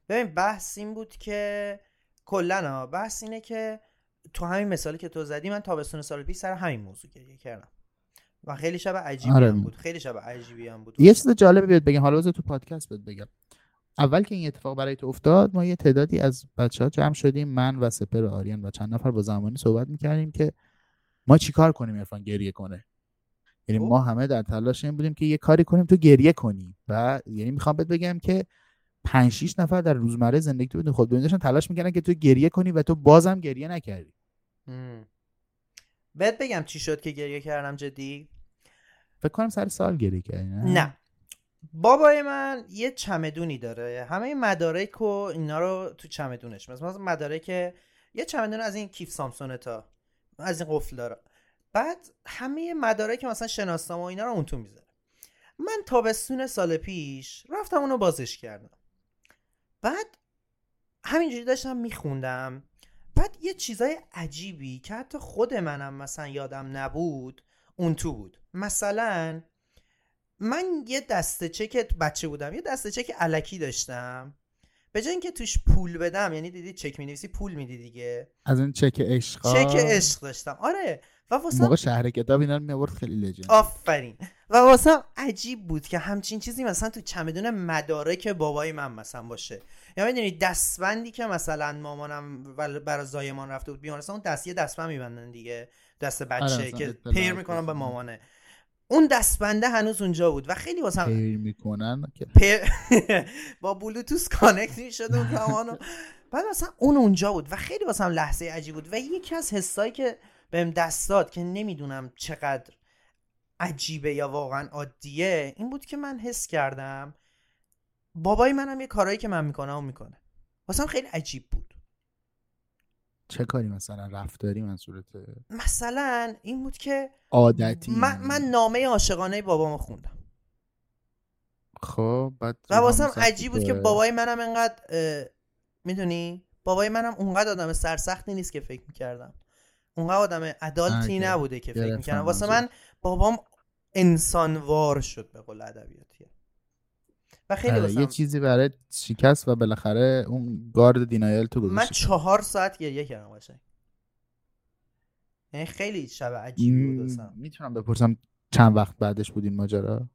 ببین بحث این بود که کلا بحث اینه که تو همین مثالی که تو زدی من تابستون سال پیش سر همین موضوع گریه کردم. و خیلی شب عجیبی آره. هم بود. خیلی شب عجیبی هم بود. یه چیز جالبی بهت بگم. حالا تو پادکست بهت بگم. اول که این اتفاق برای تو افتاد ما یه تعدادی از بچه ها جمع شدیم من و سپر و آریان و چند نفر با زمانی صحبت می‌کردیم که ما چیکار کنیم عرفان گریه کنه؟ یعنی خب. ما همه در تلاش این بودیم که یه کاری کنیم تو گریه کنی. و یعنی می‌خوام بهت بگم که پنج شیش نفر در روزمره زندگی تو بدون خود داشتن تلاش می‌کردن که تو گریه کنی و تو بازم گریه نکردی. بهت بگم چی شد که گریه کردم جدی؟ فکر کنم سر سال گریه کردی نه؟ نه. بابای من یه چمدونی داره. همه مدارک و اینا رو تو چمدونش. مثلا مدارک یه چمدون از این کیف سامسونه تا از این قفل داره. بعد همه مدارک مثلا شناسنامه و اینا رو اون تو می‌ذاره. من تابستون سال پیش رفتم اونو بازش کردم. بعد همینجوری داشتم میخوندم. بعد یه چیزای عجیبی که حتی خود منم مثلا یادم نبود اون تو بود. مثلا من یه دسته چک بچه بودم یه دسته چک علکی داشتم. به جای اینکه توش پول بدم یعنی دیدی چک می پول میدی دیگه. از این چک عشق چک عشق داشتم. آره. و واسه موقع شهر کتاب اینا رو میآورد خیلی لجند آفرین. و واسه عجیب بود که همچین چیزی مثلا تو چمدون مدارک بابای من مثلا باشه. یا می‌دونی دستبندی که مثلا مامانم برای زایمان رفته بود بیمارستان اون دست یه دستبند میبندن دیگه. دست بچه مثلا که پیر می‌کنن به. مامانه. اون دستبنده هنوز اونجا بود و خیلی واسه پیر می‌کنن با بلوتوس کانکت می‌شد اون زمانو بعد مثلا اون اونجا بود و خیلی واسه هم لحظه عجیب بود و یکی از حسایی که بهم دست داد که نمی‌دونم چقدر عجیبه یا واقعا عادیه این بود که من حس کردم بابای منم یه کارایی که من می‌کنم و می‌کنه. واسه خیلی عجیب بود. چه کاری مثلا رفتاری من صورت مثلا این بود که عادتی. من, من نامه عاشقانه بابامو خوندم. خب بعد و سختی عجیب بود که بابای منم انقدر می‌دونی؟ بابای منم اونقدر آدم سرسختی نیست که فکر می‌کردم. اونقدر آدم ادالتی آه، نبوده که فکر می‌کردم. واسه. من بابام انسانوار شد به قول ادبیاتیه و خیلی آره، واسه یه چیزی برای شکست و بالاخره اون گارد دینایل تو من گذاشتی چهار ساعت گریه کردم قشنگ. یعنی خیلی شب عجیبی بود واسم می‌تونم بپرسم چند وقت بعدش بود این ماجرا؟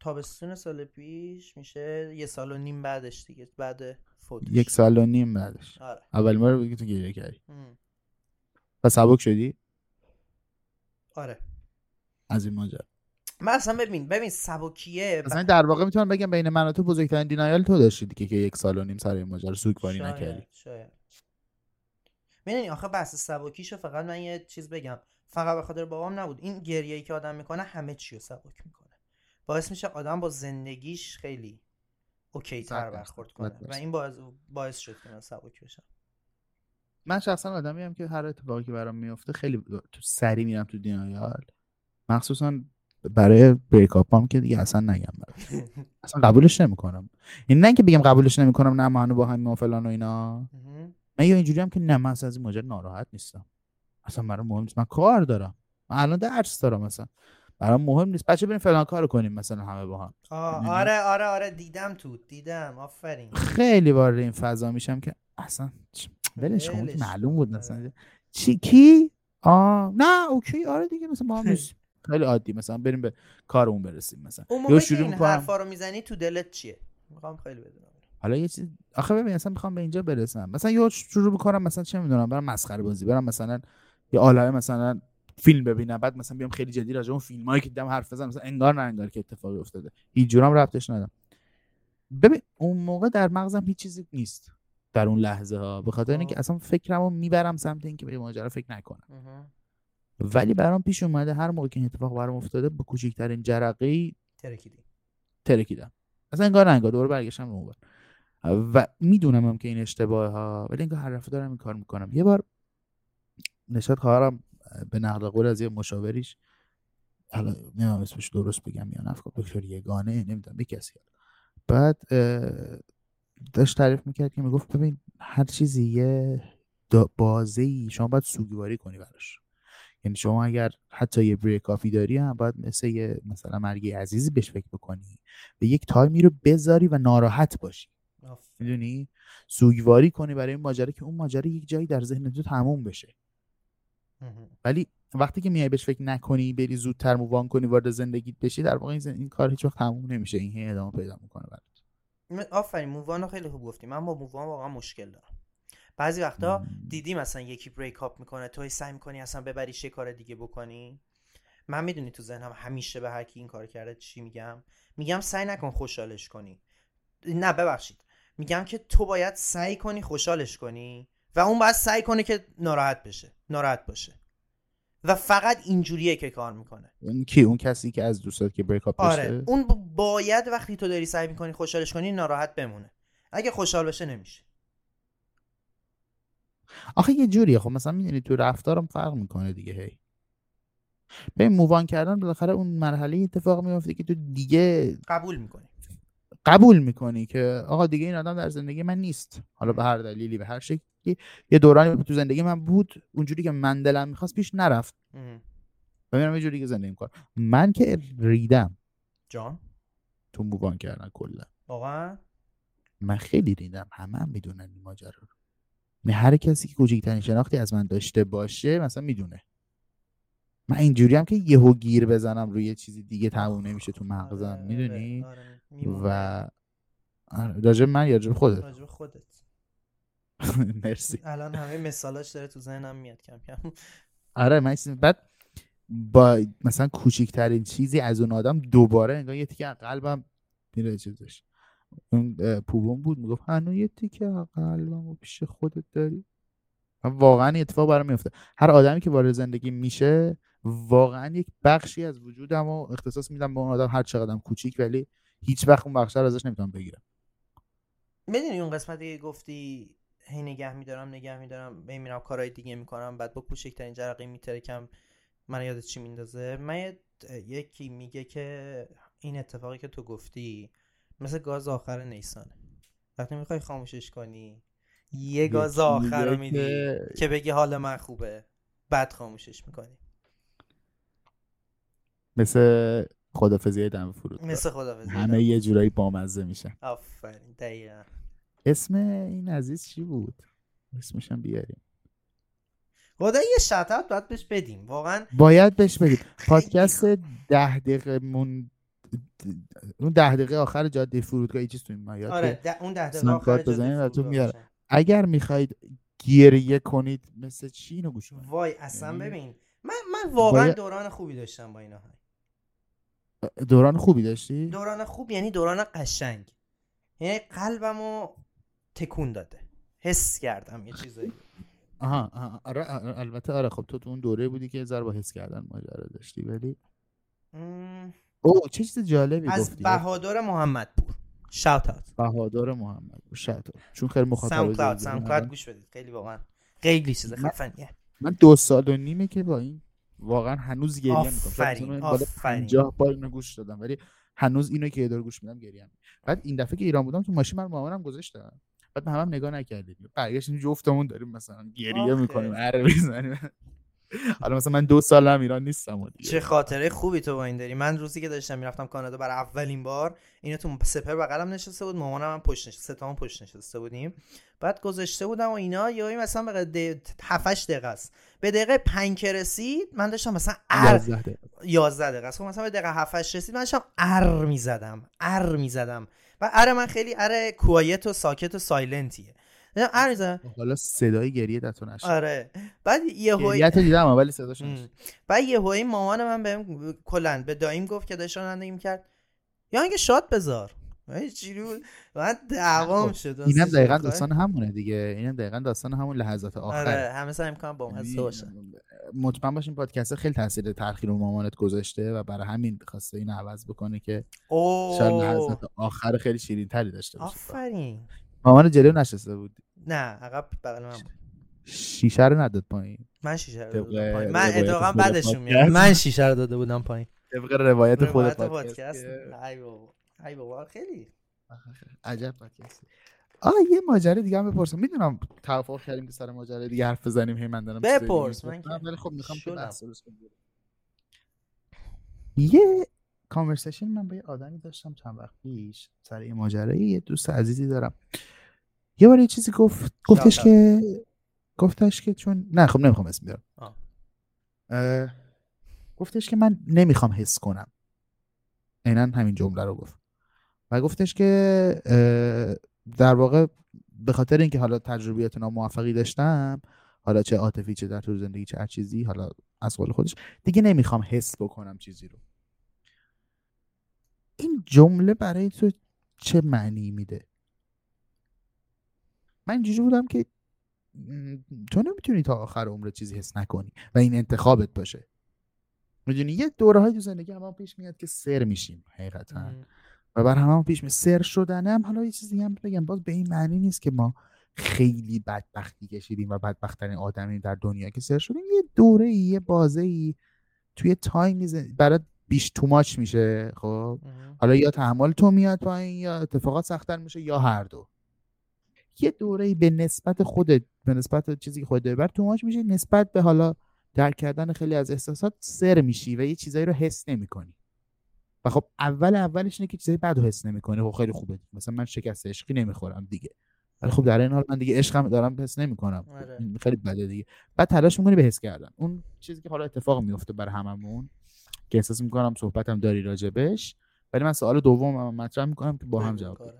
تابستون سال پیش میشه یه سال و نیم بعدش دیگه بعد فوتش یک سال و نیم بعدش. آره. اول بار بود که تو گریه کردی. و سبک شدی؟ آره. از این ماجرا. من اصلا ببین ببین سبکیه مثلا در واقع می‌تونم بگم بین من و تو بزرگترین دینایل تو داشتی دیگه که یک سال و نیم سر این ماجرا سوگواری نکردی. شاید. می‌دونی آخه بحث سبکیشو فقط من یه چیز بگم. فقط به خاطر بابام نبود. این گریه‌ای که آدم می‌کنه همه چی رو سبک می‌کنه. باعث میشه آدم با زندگیش خیلی اوکی تر برخورد کنه. و این باعث, باعث شد که من سبک بشم. من شخصا آدمی هم که هر اتفاقی که برام میفته خیلی سری میرم تو دینایال مخصوصا برای بریک اپ هم که دیگه اصلا نگم برات. اصلا قبولش نمی‌کنم. این نه که بگم قبولش نمی‌کنم نه ما با هم و فلان و اینا. من یا اینجوری هم که نه من اصلا از این ماجرا ناراحت نیستم. اصلا برام مهم نیست. من کار دارم. من الان درس دارم مثلا. برام مهم نیست. بچه بریم فلان کارو کنیم مثلا همه با هم. می‌دونی؟ آره آره آره. دیدم تو. دیدم. آفرین. خیلی وارد این فضا میشم که اصلا ولش کن. معلوم بود مثلا. چی؟ کی؟ آه نه اوکی. آره دیگه مثلا ما هم. خیلی عادی. مثلا بریم به کارمون برسیم مثلا. اون یا موقع که شروع این. حرفا رو می‌زنی تو دلت چیه؟ می‌خوام خیلی بدونم. حالا یه چیز آخه ببین اصلا می‌خوام به اینجا برسم. مثلا یه شروع می‌کنم مثلا چه می‌دونم برم مسخره بازی برم مثلا یه عالمه مثلا فیلم ببینم بعد مثلا بیام خیلی جدی راجع اون فیلمایی که دیدم حرف بزنم. مثلا انگار نه انگار که اتفاقی افتاده. هیچ جورم ربطش ندم ببین اون موقع در مغزم هیچ چیزی نیست در اون لحظه ها به خاطر اینکه. اصلا فکرمو می‌برم سمت اینکه به ماجرا فکر نکنم. ولی برام پیش اومده هر موقع که این اتفاق برام افتاده با کوچکترین جرقه ترکیدی. ترکیدم. اصلا انگار انگار دوباره برگشتم به اون ور. و می‌دونم هم که این اشتباه ها ولی انگار هر دفعه دارم این کار می‌کنم. یه بار نشاد خواهرم به نقل قول از یه مشاوریش حالا نمی‌دونم اسمش درست بگم یا نه دکتر یگانه نمی‌دونم یه کسی بعد داشت تعریف می‌کرد که می‌گفت ببین هر چیزی یه دا- بازه‌ای شما باید سوگواری کنی براش. یعنی شما اگر حتی یه بریک کافی داری هم باید مثل یه مثلا مرگی عزیزی بهش فکر بکنی. به یک تایمی رو بذاری و ناراحت باشی. می‌دونی؟ سوگواری کنی برای این ماجرا که اون ماجرا یک جایی در ذهن تو تموم بشه. ولی وقتی که میای بهش فکر نکنی بری زودتر مووان کنی وارد زندگیت بشی در واقع این, این کار هیچ وقت تموم نمیشه. این ادامه پیدا می‌کنه برات. آفرین. مووان خیلی خوب گفتی. من با مووان واقعا مشکل دارم. بعضی وقتا دیدی مثلا یکی بریک اپ می‌کنه توی سعی می‌کنی اصلا ببریش یه کار دیگه بکنی. من می‌دونی تو ذهنم همیشه به هر کی این کار کرده چی میگم؟ میگم سعی نکن خوشحالش کنی. نه ببخشید. میگم که تو باید سعی کنی خوشحالش کنی و اون باید سعی کنه که ناراحت بشه ناراحت باشه. و فقط اینجوریه که کار می‌کنه. اون کی؟ اون کسی که از دوستات که بریک اپ آره اون باید وقتی تو داری سعی می‌کنی خوشحالش کنی ناراحت بمونه. اگه خوشحال بشه نمیشه. آخه یه جوریه. خب مثلا می‌دونی تو رفتارم فرق می‌کنه دیگه هی. به مووان کردن بالاخره اون مرحله اتفاق میفته که تو دیگه قبول می‌کنی. قبول می‌کنی که آقا دیگه این آدم در زندگی من نیست. حالا به هر دلیلی به هر شکلی. یه دورانی تو زندگی من بود اونجوری که من دلم می‌خواست پیش نرفت. میرم یه جوری که زندگی می‌کنم من که ریدم. جان؟ تو مووان کردن کلا. واقعا؟ من خیلی ریدم. همه هم می‌دونن این ماجرا رو. هر کسی که کوچکترین شناختی از من داشته باشه مثلا می‌دونه. من اینجوری هم که یهو گیر بزنم روی یه چیزی دیگه تموم نمیشه تو مغزم آره، می‌دونی؟ آره، آره،. و آره، راجب من یا راجب خودت؟ راجب خودت. مرسی. الان همه مثالاش داره تو ذهنم میاد کم کم. آره من بعد با مثلا کوچیکترین چیزی از اون آدم دوباره انگار یه تیکه از قلبم میره چیزش. اون پوبون بود می‌گفت هنوز یه تیکه و پیش خودت داری واقعا اتفاق برام میفته هر آدمی که وارد زندگی میشه واقعا یک بخشی از وجودم و اختصاص میدم به اون آدم هر چقدرم کوچیک ولی هیچ وقت اون بخش رو ازش نمی‌تونم بگیرم. می‌دونی اون قسمتی گفتی هی نگه میدارم نگه میدارم میرم کارهای دیگه می‌کنم بعد با کوچکترین جرقه میترکم من یادت چی میندازه؟ من یکی میگه که این اتفاقی که تو گفتی مثل گاز آخر نیسانه وقتی می‌خوای خاموشش کنی یه گاز آخر رو میدی که- که بگی حال من خوبه بعد خاموشش می‌کنی. مثل خدافزی دم فرود. مثل خدافزی همه یه جورایی بامزه میشن. آفرین دقیقا. اسم این عزیز چی بود؟ اسمش هم بیاریم. خدا یه شتات باید بهش بدیم. واقعا باید بهش بگید پادکست ده دقیقه مون اون ده دقیقه آخر جاده فرودگاه یه چیز تو این مایات آره ده- اون ده دقیقه آخر جاده تو فرودگاه میاره. اگر می‌خواید گریه کنید مثل چی اینو گوش وای اصلا یعنی ببین من من واقعا دوران خوبی داشتم با اینا. دوران خوبی داشتی؟ دوران خوب یعنی دوران قشنگ. یعنی قلبمو تکون داده. حس کردم یه چیزایی. آها, آره آره، البته آره خب تو تو اون دوره بودی که ذره با حس کردن ماجرا داشتی ولی او چه چیز جالبی از گفتی. بهادر محمدپور. شاوت اوت بهادر محمد شاید چون خیلی مخاطب ساوند کلاود دارن. کلاود گوش بدید. خیلی واقعا خیلی چیز خفنیه. من دو سال و نیمه که با این واقعا هنوز گریه می‌کنم. آفرین، بالا آفرین. 50 بار اینو گوش دادم ولی هنوز اینو که دور گوش میدم گریه بعد این دفعه که ایران بودم تو ماشین من مامانم گذاشتم بعد به همم نگاه نکردیم. برگشتیم جفتمون داریم مثلا گریه. می‌کنیم اره می‌زنیم. حالا مثلا من دو سال هم ایران نیستم و دیگه. چه خاطره خوبی تو با این داری. من روزی که داشتم می‌رفتم کانادا برای اولین بار اینو تو سپر بغلم نشسته بود مامانم هم پشت نشسته سه تامون پشت نشسته بودیم. بعد گذاشته بودم و اینا یا مثلا به 7 8 دقیقه است. به دقیقه 5 که رسید من داشتم مثلا ار 11 دقیقه. 11 دقیقه است. خب مثلا به دقیقه 7 8 رسید من داشتم ار می‌زدم ار می‌زدم. و ار من خیلی ار کوایت و ساکت و سایلنتیه. می‌زدم حالا صدای گریه دتو نشه. آره. بعد یه گریه تو دیدم ولی صداش. نشه بعد یه هوی مامان من بهم کلا به دایم گفت که داشت رانندگی می‌کرد. یا اینکه شاد بذار. من بود من دعوام خب، شد. اینم دقیقا شوخی. داستان همونه دیگه. اینم دقیقا داستان همون لحظات آخره. آره همه سعی می‌کنم با یعنی باشه مطمئن باشین پادکست خیلی تاثیر تلخی رو مامانت گذاشته و برای همین خواسته اینو عوض بکنه که شاید لحظات آخر خیلی شیرین تری داشته باشه. آفرین. مامان جلو نشسته بود. نه عقب بغل من بود. شیشه رو نداد پایین. من شیشه رو بودم پایین. من اتفاقا بعدشون میاد. من شیشه رو داده بودم پایین. طبق روایت خود پادکست. ای بابا. ای بابا. خیلی. عجب پادکست. آه یه ماجرا دیگه هم بپرسم. می‌دونم توافق کردیم که سر ماجرا دیگه حرف بزنیم هی من دارم بپرس، من ولی خب می‌خوام که. بحث. یه کانورسیشن من با یه آدمی داشتم چند وقت پیش. سر یه ماجرایی یه دوست عزیزی دارم. یه بار یه چیزی گفت گفتش. که گفتش که چون نه خب نمی‌خوام اسم بیارم. اه، گفتش که من نمی‌خوام حس کنم. عینا همین جمله رو گفت. و گفتش که اه، در واقع به خاطر اینکه حالا تجربیات ناموفقی داشتم حالا چه عاطفی چه در طول زندگی چه هر چیزی حالا از قول خودش دیگه نمی‌خوام حس بکنم چیزی رو. این جمله برای تو چه معنی میده؟ من اینجوری بودم که تو نمی‌تونی تا آخر عمر چیزی حس نکنی و این انتخابت باشه. می‌دونی؟ یه دوره های تو زندگی هم, پیش میاد که سر میشیم حقیقتا. و بر همه پیش می سر شدنه هم حالا یه چیزی هم بگم. باز به این معنی نیست که ما خیلی بدبختی کشیدیم و بدبختترین آدمی در دنیا که سر شدیم. یه دوره ای یه بازه ای توی تایمی برات بیش تو ماچ میشه خب. حالا یا تحمل تو میاد پایین یا اتفاقات سختتر میشه یا هر دو. یه دوره به نسبت خودت به نسبت چیزی که خودت بر تو ماچ میشه نسبت به حالا درک کردن خیلی از احساسات سر میشی و یه چیزایی رو حس نمی‌کنی. و خب اول اولش اینه که چیزای بد رو حس نمی‌کنه خب خیلی خوبه. مثلا من شکست عشقی نمی‌خورم دیگه. ولی خب در این حال من دیگه عشقم دارم حس نمی‌کنم. آره. خیلی بده دیگه. بعد تلاش می‌کنی به حس کردن. اون چیزی که حالا اتفاق میفته برای هممون که احساس می‌کنم صحبتم داری راجبش ولی من سوال دوم مطرح می‌کنم که با هم جواب.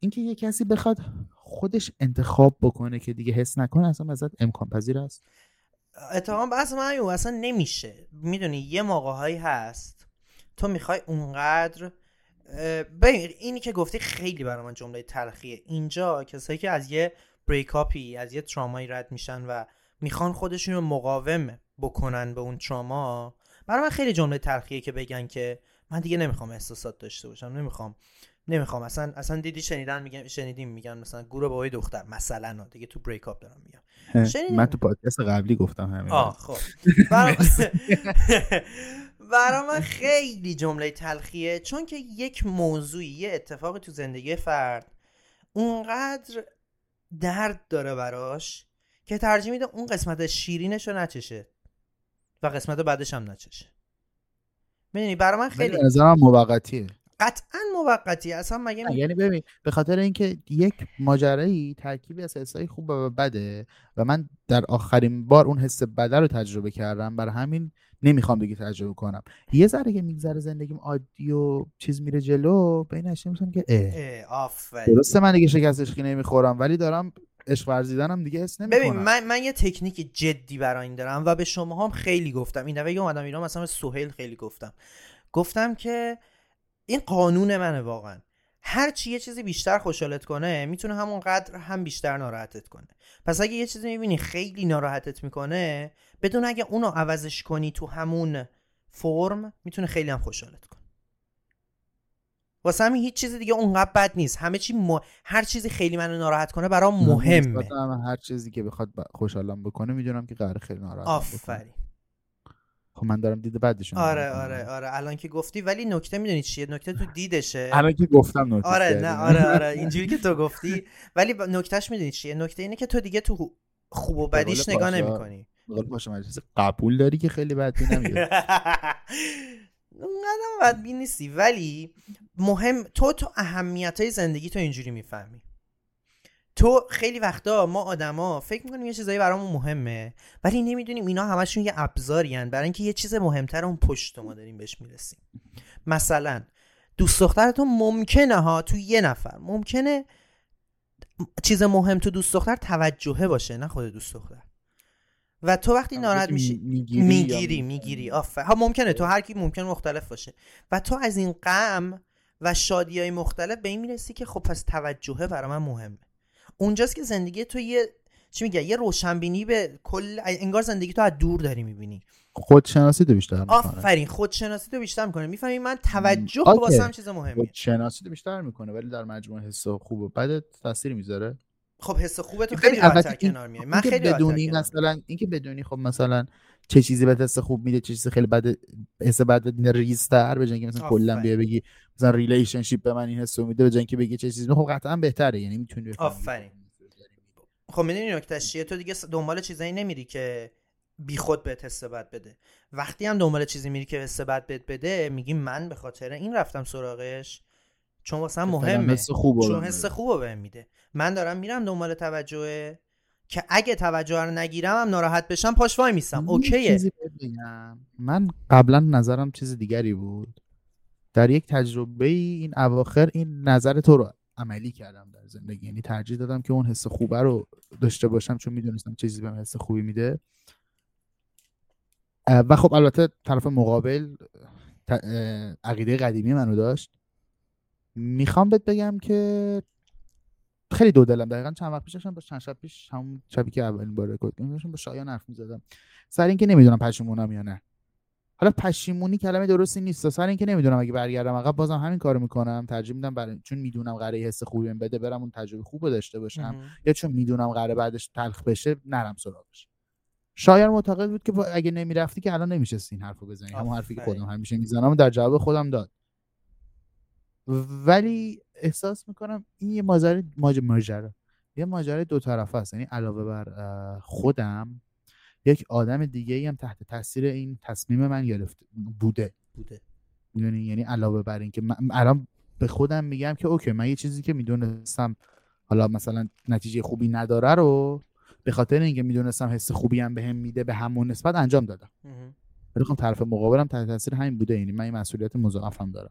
اینکه یه کسی بخواد خودش انتخاب بکنه که دیگه حس نکنه اصلا ازت امکان پذیر است اتفاقا بحث من. اصلا نمیشه می‌دونی یه موقع هایی هست تو می‌خوای اونقدر ببین اینی که گفتی خیلی برای من جمله تلخیه اینجا کسایی که از یه بریکاپی از یه ترامایی رد میشن و می‌خوان خودشون رو مقاوم بکنن به اون تراما برای من خیلی جمله تلخیه که بگن که من دیگه نمی‌خوام احساسات داشته باشم نمی‌خوام نمی‌خوام. اصلا اصلا دیدی شنیدن میگن شنیدیم میگن مثلا گروه بابای دختر. مثلا دیگه تو بریکاپ دارم میگم. شنیدیم. من تو پادکست قبلی گفتم همین. آه خب. برا برا من خیلی جمله تلخیه چون که یک موضوعی یه اتفاقی تو زندگی فرد اونقدر درد داره براش که ترجیح میده اون قسمت شیرینش رو نچشه و قسمت بعدش هم نچشه. می‌دونی؟ برا من خیلی نظرم موقتیه. قطعا موقتی اصلا مگه نه، یعنی ببین به خاطر اینکه یک ماجرایی ترکیبی از حسای خوب و بده و من در آخرین بار اون حس بده رو تجربه کردم برای همین نمی‌خوام دیگه تجربه کنم. یه ذره که میگذره زندگیم عادی و چیز میره جلو به این میشم که اه. اه، درسته من دیگه شکست عشقی نمی‌خورم ولی دارم عشق ورزیدنم دیگه حس ببین نمی‌کنم. من, من یه تکنیک جدی برای این دارم و به شما هم خیلی گفتم. این دفعه اومدم ایران مثلا سهیل خیلی گفتم. گفتم که این قانون منه واقعا. هر چی یه چیزی بیشتر خوشحالت کنه می‌تونه همونقدر هم بیشتر ناراحتت کنه. پس اگه یه چیزی می‌بینی خیلی ناراحتت می‌کنه بدون اگه اونو عوضش کنی تو همون فرم می‌تونه خیلی هم خوشحالت کنه. واسه همین هیچ چیز دیگه اونقدر بد نیست. همه چی م... هر چیزی خیلی منو ناراحت کنه برام مهمه. هر چیزی که بخواد خوشحالم بکنه می‌دونم که قرار خیلی ناراحت آفرین. خب من دارم دید بعدشون آره آره آره. الان که گفتی ولی نکته می‌دونی چیه؟ نکته تو دیدشه. الان که گفتم نوتیس آره. نه آره آره. اینجوری که تو گفتی. ولی نکتهش می‌دونی چیه؟ نکته اینه که تو دیگه تو خوب و بدیش نگاه. نمی‌کنی. قبول داری که خیلی بد نمیگه اونقدر بدبین نیستی. ولی مهم تو تو اهمیت های زندگی تو اینجوری می‌فهمی. تو خیلی وقتا ما آدما فکر می‌کنیم یه چیزایی برامون مهمه ولی نمی‌دونیم اینا همشون یه ابزارین. برای اینکه یه چیز مهمتر اون پشت ما داریم بهش می‌رسیم. مثلا دوست دخترتون ممکنه ها تو یه نفر ممکنه چیز مهم تو دوست دختر توجهه باشه نه خود دوست دختر. و تو وقتی ناراحت میشی می‌گیری می‌گیری می‌گیری. آفر. ها ممکنه تو هر کی ممکن مختلف باشه. و تو از این غم و شادی های مختلف به این می‌رسی که خب پس توجهه برای من مهمه. اونجاست که زندگی تو یه چی میگه یه روشنبینی به کل انگار زندگی تو از دور داری می‌بینی. خودشناسی تو بیشتر می‌کنه. آفرین خودشناسی تو بیشتر می‌کنه. می‌فهمی؟ من توجه اوکی. واسم چیز مهمیه. خودشناسی تو بیشتر می‌کنه ولی در مجموع حس خوب و بد تاثیر می‌ذاره. خب حس خوبه تو این خیلی این- کنار میای من خیلی بدونی مثلا اینکه بدونی خب مثلا چه چیزی به حس خوب میده چه چیزی خیلی بد حس بد ریزتر به اینکه مثلا کلا. بیا بگی مثلا relationship به من این حس میده به اینکه بگی چه چیزی خب قطعا بهتره یعنی می‌تونی. آفرین. خب می‌دونی نکتهش چیه تو دیگه دنبال چیزایی نمیری که بی خود بهت حس بد بده وقتی هم دنبال چیزی میری که حس بد بهت بده میگی من به خاطر این رفتم سراغش چون واسه مهمه. حس خوب چون حس خوب بهم میده. من دارم میرم دنبال توجهه که اگه توجه رو نگیرم هم ناراحت بشم پاش وای میستم. اوکیه. من قبلا نظرم چیز دیگری بود. در یک تجربه ای این اواخر این نظر تو رو عملی کردم در زندگی. یعنی ترجیح دادم که اون حس خوبه رو داشته باشم چون می‌دونستم چیزی بهم حس خوبی میده. و خب البته طرف مقابل عقیده قدیمی منو داشت. می‌خوام بهت بگم که خیلی دو دلم. دقیقا چند وقت پیش با چند شب پیش همون شبی که اولین بار رکورد کردم با شایان حرف می‌زدم. سر اینکه نمی‌دونم پشیمونم یا نه. حالا پشیمونی کلمه درستی نیست سر اینکه نمی‌دونم اگه برگردم عقب بازم همین کارو می‌کنم. ترجیح میدم برای چون می‌دونم قراره حس خوبی بهم بده برم اون تجربه خوب رو داشته باشم. یا چون می‌دونم قراره بعدش تلخ بشه نرم سراغش. شایان معتقد بود که اگه نمی‌رفتی که الان نمیشستی این حرفو بزنی. همون حرفی که. خودم همیشه می‌زنم در جواب خودم داد. ولی احساس می‌کنم این یه ماجرا ماج- ماجرا. یه ماجرای دو طرفه است. یعنی علاوه بر خودم یک آدم دیگه ای هم تحت تاثیر این تصمیم من گرفته بوده. بوده. می‌دونی؟ یعنی علاوه بر اینکه الان به خودم میگم که اوکی من یه چیزی که می‌دونستم حالا مثلا نتیجه خوبی نداره رو به خاطر اینکه می‌دونستم حس خوبی هم بهم میده به همون نسبت انجام دادم. ولی خب طرف مقابلم تحت تاثیر همین بوده. یعنی من این مسئولیت مضاعف هم دارم.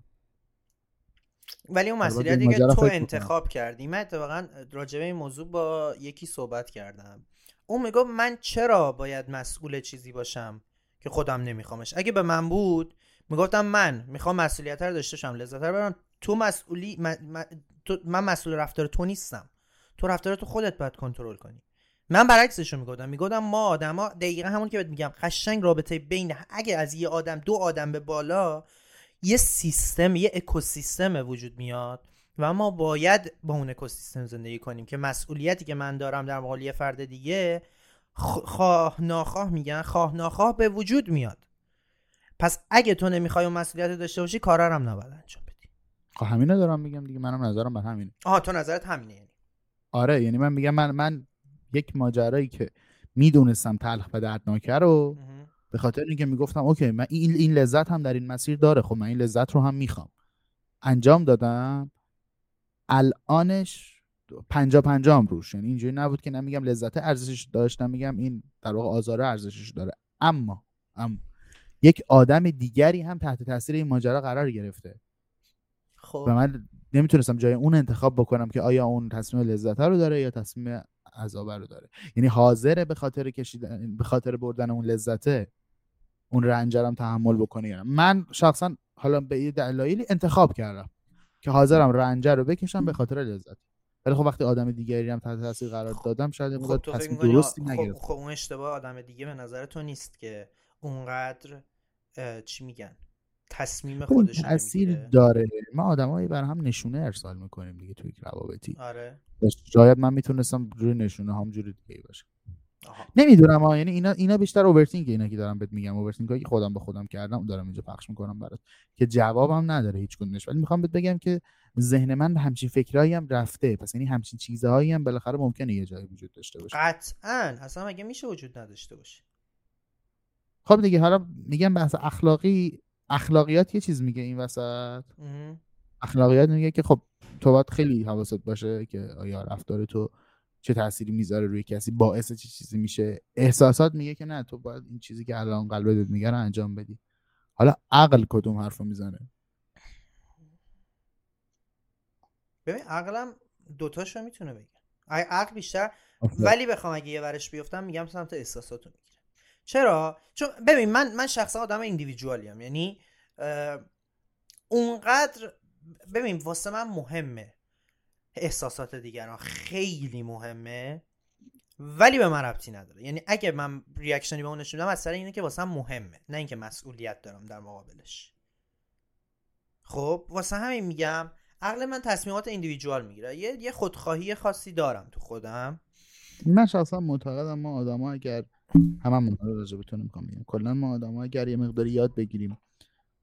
ولی اون مسئولیتی که تو انتخاب کردی. من اتفاقا راجع این موضوع با یکی صحبت کردم. اون می‌گفت من چرا باید مسئول چیزی باشم که خودم نمیخوامش؟ اگه به من بود می‌گفتم من می‌خوام مسئولیت رو داشته باشم لذت رو برم تو مسئولی من, من مسئول رفتار تو نیستم. تو رفتار تو خودت باید کنترل کنی. من برعکسش رو می‌گفتم. می‌گفتم ما آدما دقیقا همون که بهت میگم قشنگ رابطه بین اگه از یه آدم دو آدم به بالا یه سیستم یه اکوسیستم وجود میاد و ما باید با اون اکوسیستم زندگی کنیم که مسئولیتی که من دارم در مقابل یه فرد دیگه خواه ناخواه میگن خواه ناخواه به وجود میاد. پس اگه تو نمی‌خوای اون مسئولیت داشته باشی کارا هم نباید انجام بدی. خب همینه دارم میگم دیگه منم نظرم بر همینه. آها تو نظرت همینه یعنی. آره یعنی من میگم من من یک ماجرایی که می‌دونستم تلخ و دردناکه رو به خاطر اینکه می‌گفتم اوکی من این این لذت هم در این مسیر داره. خب من این لذت رو هم می‌خوام. انجام دادم. الانش پنجا پنجا هم روش. یعنی اینجوری نبود که نمیگم لذت ارزشش داشت نمیگم این در واقع آزاره ارزشش داره. اما اما یک آدم دیگری هم تحت تاثیر این ماجرا قرار گرفته. خب. و من نمی‌تونستم جای اون انتخاب بکنم که آیا اون تصمیم لذت رو داره یا تصمیم عذاب رو داره. یعنی حاضره به خاطر کشیدن به خاطر بردن اون لذته اون رنجرم تحمل بکنه یا من شخصا حالا به یه دلایلی انتخاب کردم که حاضرم رنجر رو بکشم به خاطر لذت. ولی خب وقتی آدم دیگری هم تحت تاثیر قرار خب، دادم شاید خب تصمیم درستی خب, خب اون اشتباه آدم دیگه به نظر تو نیست که اونقدر چی میگن؟ تصمیم خودش تاثیر داره. ما آدمایی بر هم نشونه ارسال می‌کنیم دیگه توی روابطی. آره. شاید من می‌تونستم روی نشونه هم جوری دیگه باشه. نمی‌دونم ها یعنی اینا اینا بیشتر overthinking اینا که دارم بهت میگم. اوورتینگ که خودم به خودم کردم دارم اینجا پخش می‌کنم برات که جوابم نداره هیچ کدومش. ولی می‌خوام بهت بگم که ذهن من به همچین فکرایی هم رفته. پس یعنی همچین چیزهایی هم بالاخره ممکنه یه جایی وجود داشته باشه. قطعا. اصلا مگه میشه وجود نداشته باشه؟ خب دیگه حالا میگم بحث اخلاقی اخلاقیات یه چیز میگه این وسط. اخلاقیات میگه که خب تو باید خیلی حواست باشه که آیا رفتار تو چه تأثیری می‌ذاره روی کسی باعث چه چیزی میشه. احساسات میگه که نه تو باید این چیزی که الان قلبت میگه رو انجام بدی. حالا عقل کدوم حرفو می‌زنه؟ ببین عقلم دوتاشو می‌تونه بگه. عقل بیشتر. ولی بخوام اگه یه ورش بیفتم میگم سمت احساساتو می‌گیره. چرا؟ چون ببین من من شخصا آدم ایندیویدوالی ام یعنی اونقدر ببین واسه من مهمه احساسات دیگران. خیلی مهمه ولی به من ربطی نداره. یعنی اگه من ریاکشنی به اون نشون بدم از سر اینه که واسه مهمه. نه اینکه مسئولیت دارم در مقابلش. خب واسه همین میگم عقل من تصمیمات ایندیویدوال می‌گیره. یه یه خودخواهی خاصی دارم تو خودم. من شخصا معتقدم ما آدما اگر هممون راجع بتونیم میگم کلا ما آدما اگر یه مقداری یاد بگیریم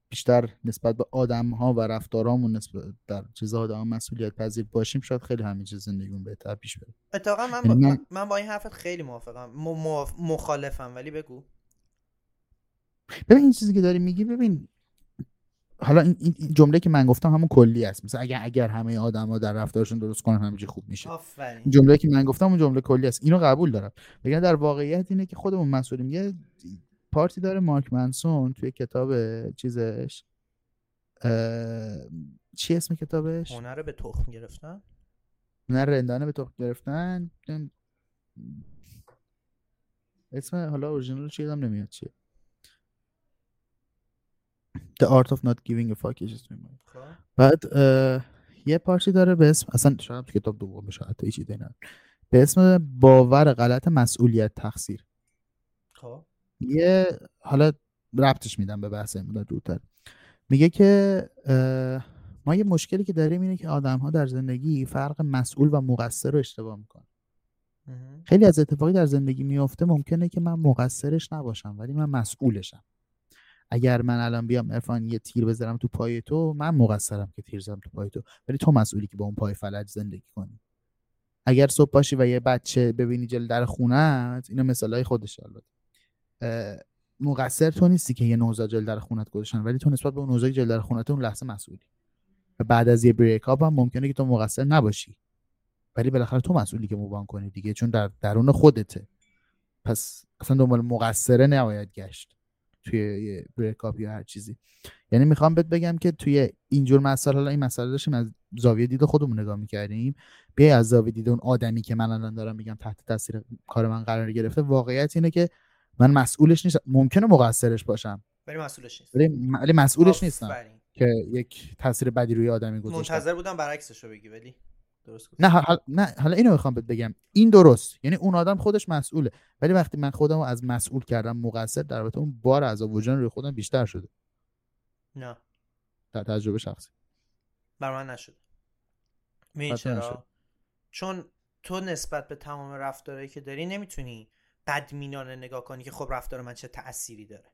بیشتر نسبت به آدم ها و رفتارامون نسبت در چیزها آدم مسئولیت پذیر باشیم شاید خیلی همین چیز زندگیمون بهتر پیش بره. اتفاقا من, با... یعنی من... با این حرفت خیلی موافقم. م... مخالفم ولی بگو. ببین این چیزی که داری میگی ببین حالا این, این جمله که من گفتم همون کلی است. مثلا اگر اگر همه آدما در رفتارشون درست کنن همه خوب میشه. آفرین. جمله که من گفتم اون جمله کلی است. اینو قبول دارم. بگم در واقعیت اینه که خودمون مسئولیم. یه پارتی داره مارک منسون توی کتاب چیزش چی اسم کتابش؟ هنر به تخم گرفتن؟ هنر رندانه به تخم گرفتن. اسم حالا اورجینال چی یادم نمیاد چیه. The Art of Not Giving a Fuck خب. بعد یه پارچی داره به اسم اصلا شاید کتاب دوم بشه حتی چیزی به اسم باور غلط مسئولیت تقصیر. خب. یه حالا ربطش میدم به بحث مدت دورتر. میگه که ما یه مشکلی که داریم اینه که آدم ها در زندگی فرق مسئول و مقصر رو اشتباه می‌کنن. خیلی از اتفاقی در زندگی میفته ممکنه که من مقصرش نباشم ولی من مسئولشم. اگر من الان بیام ارفان یه تیر بذارم تو پای تو من مقصرم که تیر زدم تو پای تو. ولی تو مسئولی که با اون پای فلج زندگی کنی. اگر صبح باشی و یه بچه ببینی جل در خونت اینا مثالای خودش البته. مقصر تو نیستی که یه نوزاد جلد در خونت گذاشتن ولی تو نسبت به اون نوزاد جلد در خونت اون لحظه مسئولی. و بعد از یه بریک اپ هم ممکنه که تو مقصر نباشی. ولی بالاخره تو مسئولی که مووان کنی دیگه چون در درون خودته. پس اصلا دنبال مقصره نباید گشت. توی یه بریکاپ یا هر چیزی. یعنی می‌خوام بهت بگم که توی اینجور مسائل حالا این مسئله داشتیم از زاویه دید خودمون نگاه می‌کردیم. بیا از زاویه دید اون آدمی که من الان دارم میگم تحت تاثیر کار من قرار گرفته واقعیت اینه که من مسئولش نیستم. ممکنه مقصرش باشم. ولی مسئولش نیست. ولی مسئولش نیستم. که یک تاثیر بدی روی آدمی گذاشتم. منتظر بودم برعکسش رو بگی ولی درست. نه حالا نه حالا اینو می‌خوام بهت بگم. این درست. یعنی اون آدم خودش مسئوله. ولی وقتی من خودم رو از مسئول کردم مقصر در واقع اون بار عذاب وجدان روی خودم بیشتر شده. نه. در تجربه شخصی. بر من نشد. می‌دونی حتما چرا؟ نشد. چون تو نسبت به تمام رفتارهایی که داری نمی‌تونی بدمینانه نگاه کنی که خب رفتار من چه تأثیری داره.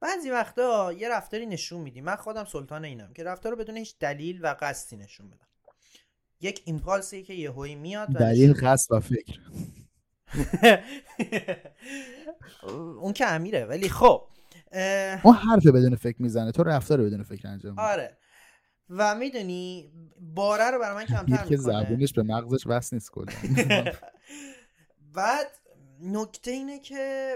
بعضی وقتا یه رفتاری نشون میدی. من خودم سلطان اینم که رفتار رو بدون هیچ دلیل و قصدی نشون بدم یک ایمپالسی که یهویی میاد و دلیل قصد و فکر. اون که امیره ولی خب اون حرف بدون فکر می‌زنه تو رفتار بدون فکر انجام آره. و می‌دونی باره رو برای من کمتر می‌کنه. زبونش به مغزش وصل نیست کلا. بعد نکته اینه که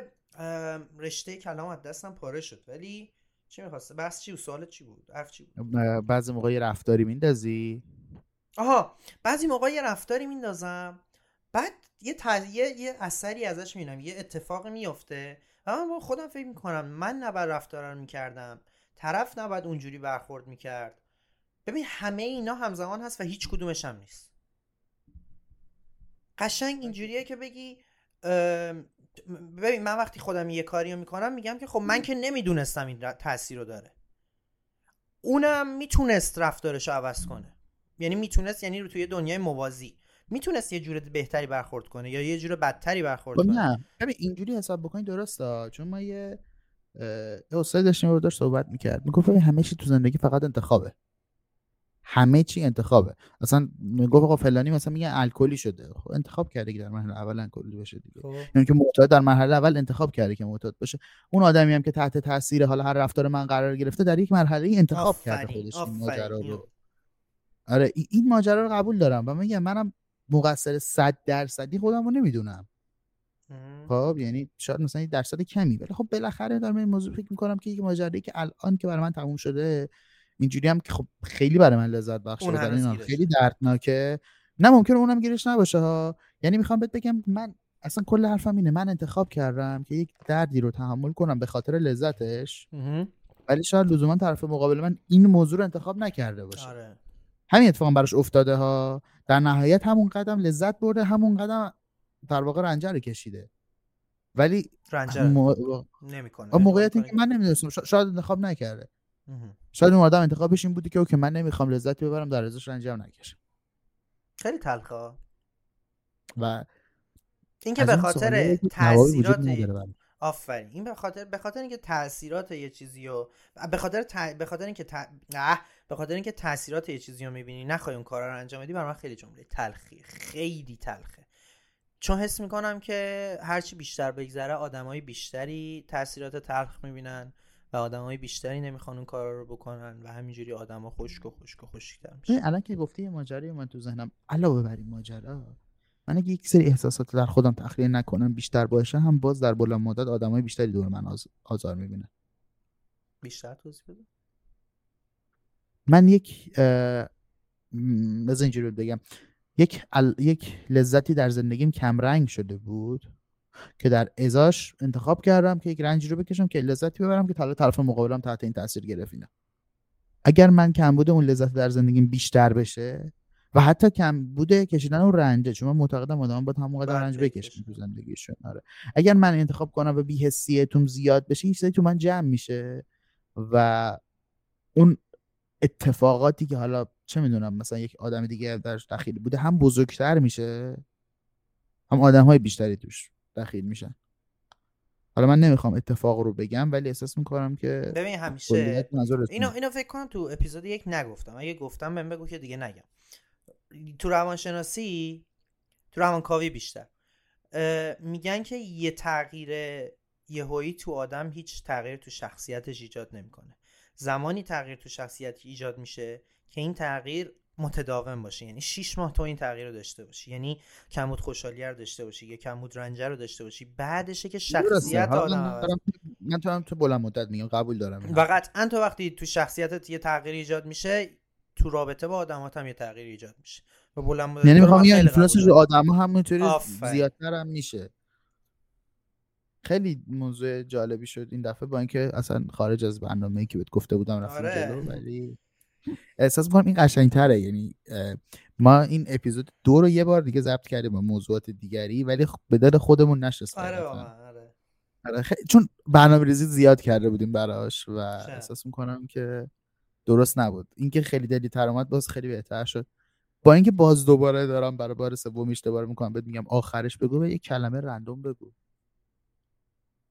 رشته کلام از دستم پاره شد ولی چی می‌خواسته؟ بس چی بود؟ سوالت چی بود؟ حرف چی بود؟ بعضی موقع یه رفتاری میندازی؟ آها بعضی موقع یه رفتاری میندازم بعد یه, ت- یه یه اثری ازش می‌بینم یه اتفاقی میفته و من با خودم فکر می‌کنم من نباید رفتار رو می‌کردم طرف نباید اونجوری برخورد می‌کرد. ببین همه اینا همزمان هست و هیچ کدومش هم نیست. قشنگ اینجوریه که بگی ببین من وقتی خودم یه کاری رو می‌کنم میگم که خب من که نمی‌دونستم این تاثیر رو داره. اونم می‌تونست رفتارش رو عوض کنه. یعنی می‌تونست یعنی رو توی دنیای موازی می‌تونست یه جور بهتری برخورد کنه یا یه جور بدتری برخورد خب کنه. نه. اینجوری حساب بکنی درسته؟ چون ما یه استاد داشتیم رو داشت صحبت می‌کرد. می‌گفت همه چی تو زندگی فقط انتخابه. همه چی انتخابه. اصلا می‌گفت آقا فلانی مثلا میگه الکلی شده. خب انتخاب کرده که در مرحله اول الکلی بشه دیگه. خب. یعنی که معتاد در مرحله اول انتخاب کرده که معتاد باشه اون آدمی هم که تحت تاثیر حالا هر رفتار من قرار گرفته در یک مرحله ای انتخاب کرده آفرین، خودش این آفرین. ماجرا. رو. آره ای- این ماجرا رو قبول دارم و میگم منم مقصر 100 درصدی خودم رو نمی‌دونم. خب یعنی شاید مثلا یه درصد کمی ولی خب بالاخره دارم این موضوع فکر می‌کنم که یک ماجرایی که الان که برای من تموم شده اینجوری هم که خب خیلی برای من لذت بخشه حال گیرشه. خیلی دردناکه نه ممکنه اونم گیرش نباشه ها یعنی می‌خوام بهت بگم من اصلا کل حرفم اینه من انتخاب کردم که یک دردی رو تحمل کنم به خاطر لذتش. ولی شاید لزوما طرف مقابل من این موضوع رو انتخاب نکرده باشه آره همین اتفاق براش افتاده ها. در نهایت همون قدم لذت برده همون قدم در واقع رنجه رو کشیده. ولی رنجر مو- نمی‌کنه. موقعیت این که من نمی‌دونستم شاید انتخاب نکرده. شاید اون آدم انتخابش این بودی که اوکی من نمی‌خوام لذتی ببرم در ازاش رنجی هم نکشم. خیلی تلخه. و این که از به خاطر تاثیرات. آفرین. این به خاطر به خاطر اینکه تاثیرات یه چیزی رو به خاطر ت... به خاطر اینکه ت... اه، به خاطر اینکه تاثیرات یه چیزی رو می‌بینی نخوای اون کارا رو انجام بدی برای من خیلی جمله تلخی خیلی تلخه. چون حس می‌کنم که هرچی بیشتر بگذره آدمای بیشتری تاثیرات تلخ می‌بینن و آدمای بیشتری نمی‌خوان اون کارا رو بکنن و همینجوری آدما خشک و خشک و خشکتر میشن. الان که گفتی ماجرای من تو ذهنم. علاوه بر این ماجرا من اگه یک سری احساسات در خودم تخلیه نکنم بیشتر باشه هم باز در بلند مدت آدمای بیشتری دور من آز... آزار می‌بینن. بیشتر توضیح بده. من یک بذار اینجوری بگم. یک ال... یک لذتی در زندگیم کمرنگ شده بود که در ازاش انتخاب کردم که یک رنجی رو بکشم که لذتی ببرم که حالا طرف مقابلم تحت این تاثیر گرفتینم اگر من کم بوده اون لذت در زندگیم بیشتر بشه و حتی کم بوده کشیدن اون رنجه چون من معتقدم آدم باید همون قدر رنج بکشه. بکشن تو زندگیشون آره اگر من انتخاب کنم و بی‌حسیتون زیاد بشه این چیزایی تو من جمع میشه و اون اتفاقاتی که حالا چه می‌دونم مثلا یک آدم دیگه درش دخیل بوده هم بزرگتر میشه هم آدم های بیشتری توش دخیل میشن حالا من نمی‌خوام اتفاق رو بگم ولی احساس می‌کنم که ببین همیشه. اینو اینو فکر کنم تو اپیزود یک نگفتم اگه گفتم بهم بگو که دیگه نگم تو روانشناسی تو روانکاوی بیشتر. میگن که یه تغییر یهویی تو آدم هیچ تغییر تو شخصیتش ایجاد نمی‌کنه. زمانی تغییر تو شخصیت ایجاد میشه که این تغییر متداوم باشه. یعنی 6 ماه تو این تغییر رو داشته باشی. یعنی کمود خوشحالی رو داشته باشی یا کمود رنجه رو داشته باشی. بعدشه که شخصیت آدم من تو هم تو بلند مدت میگم قبول دارم. و قطعا تو وقتی تو شخصیتت یه تغییر ایجاد میشه تو رابطه با آدمات هم یه تغییر ایجاد میشه و بلند یعنی می‌خوام یه influence رو آدما همونطوری زیادتر هم میشه. خیلی موضوع جالبی شد این دفعه با اینکه اصلا خارج از برنامه که بهت گفته بودم رفتیم آره. جلو ولی احساس می‌کنم این قشنگتره. یعنی ما این اپیزود دو رو یه بار دیگه ضبط کردیم با موضوعات دیگری ولی به دل خودمون نشست آره آره. آره چون برنامه ریزی زیاد کرده بودیم براش و احساس می‌کنم که درست نبود. اینکه خیلی دلی تر اومد باز خیلی بهتر شد. با اینکه باز دوباره دارم برای بار سوم اشتباه می‌کنم بهت میگم آخرش بگو و یه کلمه رندوم بگو.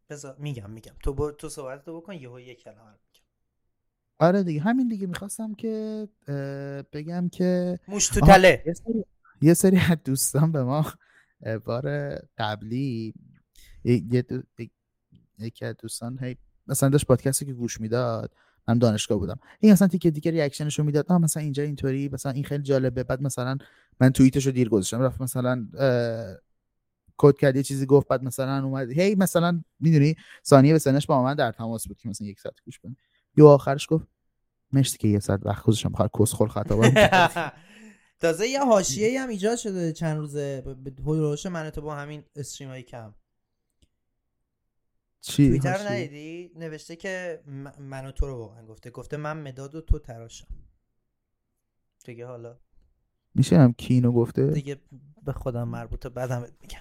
بذار میگم میگم. تو با... تو صحبت تو بکن یهو یک کلمه میگم. آره دیگه همین دیگه می‌خواستم که بگم که موش تو تله. یه سری از دوستان به ما بار قبلی یکی از دوستان هی مثلا داشت پادکستی که گوش می‌داد من دانشگاه بودم. این اصلا تیکه دیگه ریاکشنشو می‌داد. آ مثلا اینجا اینطوری مثلا این خیلی جالبه. بعد مثلا من توییتشو دیر گذاشتم. رفت مثلا کد کرد یه چیزی گفت. بعد مثلا اومد. هی مثلا می‌دونی ثانیه به سنش با من در تماس بود که مثلا یک ساعت گوش کنه یو آخرش گفت مرسی که یه ساعت وقت گذاشتم. بخاطر کسخل خطا تازه یه حاشیه هم ایجاد شده چند روزه. به من تو با همین استریم های کم. چی توییتر ندیدی؟ نوشته که منو تو رو واقعا گفته. گفته من مداد و تو تراشم. دیگه حالا میشه هم کینو گفته؟ دیگه به خودم مربوطه بعدم میگم.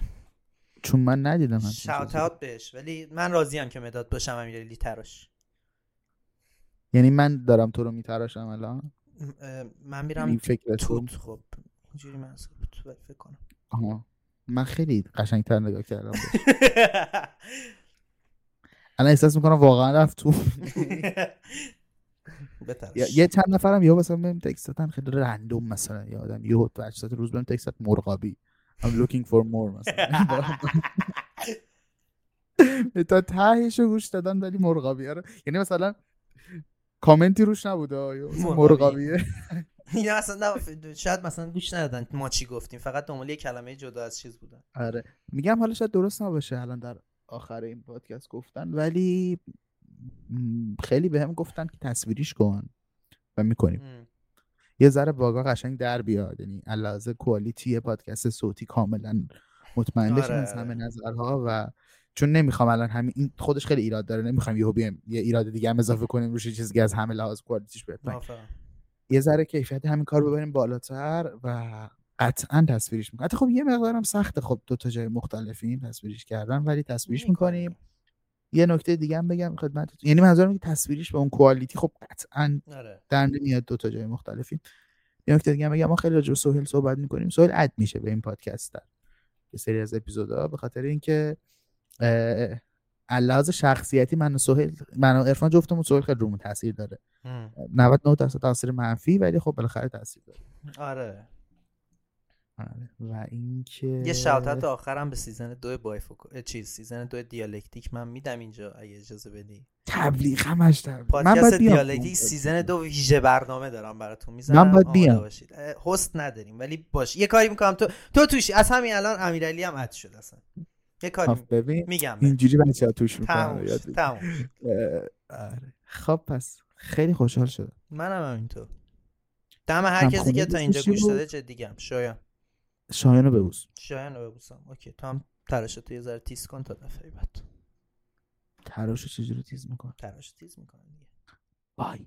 چون من ندیدم شاوت اوت بهش. ولی من راضیم که مداد باشم امیرعلی تراش. یعنی من دارم تو رو میتراشم الان؟ من میرم این فکر توت. خب اینجوری منصوب فکر کنم. آها. من خیلی قشنگتر نگاه کردم الان احساس می‌کنم واقعا رفت تو. یه چند نفرم یا مثلا بهم تکست دادن خیلی رندوم مثلا. یه آدم یه هوت روز بهم تکست مرغابی. I'm looking for more مثلا. تا تهش گوش دادن ولی مرغابی. رو یعنی مثلا کامنتی روش نبوده مرغابیه این اصلا شاید مثلا گوش ندادن ما چی گفتیم. فقط دنبال یه کلمه جدا از چیز بودن. آره. میگم حالا شاید درست نباشه الان در آخر این پادکست گفتن ولی خیلی بهم هم گفتن که تصویریش کن و می‌کنیم. یه ذره باگا قشنگ در بیاد یعنی علاوه کوالیتی پادکست صوتی کاملا مطمئن بشیم از آره، همه آره. نظرها و چون نمی‌خوام الان همین این خودش خیلی ایراد داره نمی‌خوام یهو بیام یه ایراد دیگه هم اضافه کنیم روش چیزی از همه لحاظ کوالیتیش بهتر یه ذره کیفیت همین کار ببریم بالاتر و قطعا تصویرش می‌کنیم حتی خب یه مقدارم سخته خب دو تا جای مختلفین تصویرش کردن ولی تصویرش می‌کنیم. یه نکته دیگه هم بگم خدمت یعنی منظورم که تصویریش به اون کوالیتی خب قطعا آره. در نمیاد دو تا جای مختلفی یه نکته دیگه هم بگم ما خیلی راجع به سهیل صحبت می‌کنیم. سهیل add میشه به این پادکست در یه سری از اپیزودا به خاطر اینکه لحاظ شخصیتی من و سهیل من و عرفان جفتمون سهیل خیلی رومون تاثیر داره. 99 درصد تاثیر منفی ولی خب بالاخره تاثیر داره. آره. و اینکه یه shout آخرم به season دو بایفوکو چیز season دو دیالکتیک من میدم اینجا اگه اجازه بدی. تبلیغ همش در پادکست دیالکتیک season دو ویژه برنامه دارم براتون می‌ذارم. من باید بیام. هست نداریم ولی باش. یه کاری می‌کنم. تو تو توش از همین الان امیرعلی هم اد شد اصلا. یه کاری ببین میگم اینجوری بچه‌ها توش می‌کنن تموم آره. خب پس خیلی خوشحال شدم. منم همینطور دم هر کسی که تا اینجا گوش داده چه دیگه شاید شایان رو ببوس. شایان رو ببوسم. اوکی تو هم تراش تو یه ذره تیز کن تا دفعه بعد. تراش چجوری تیز میکن تراش تیز میکن دیگه. بای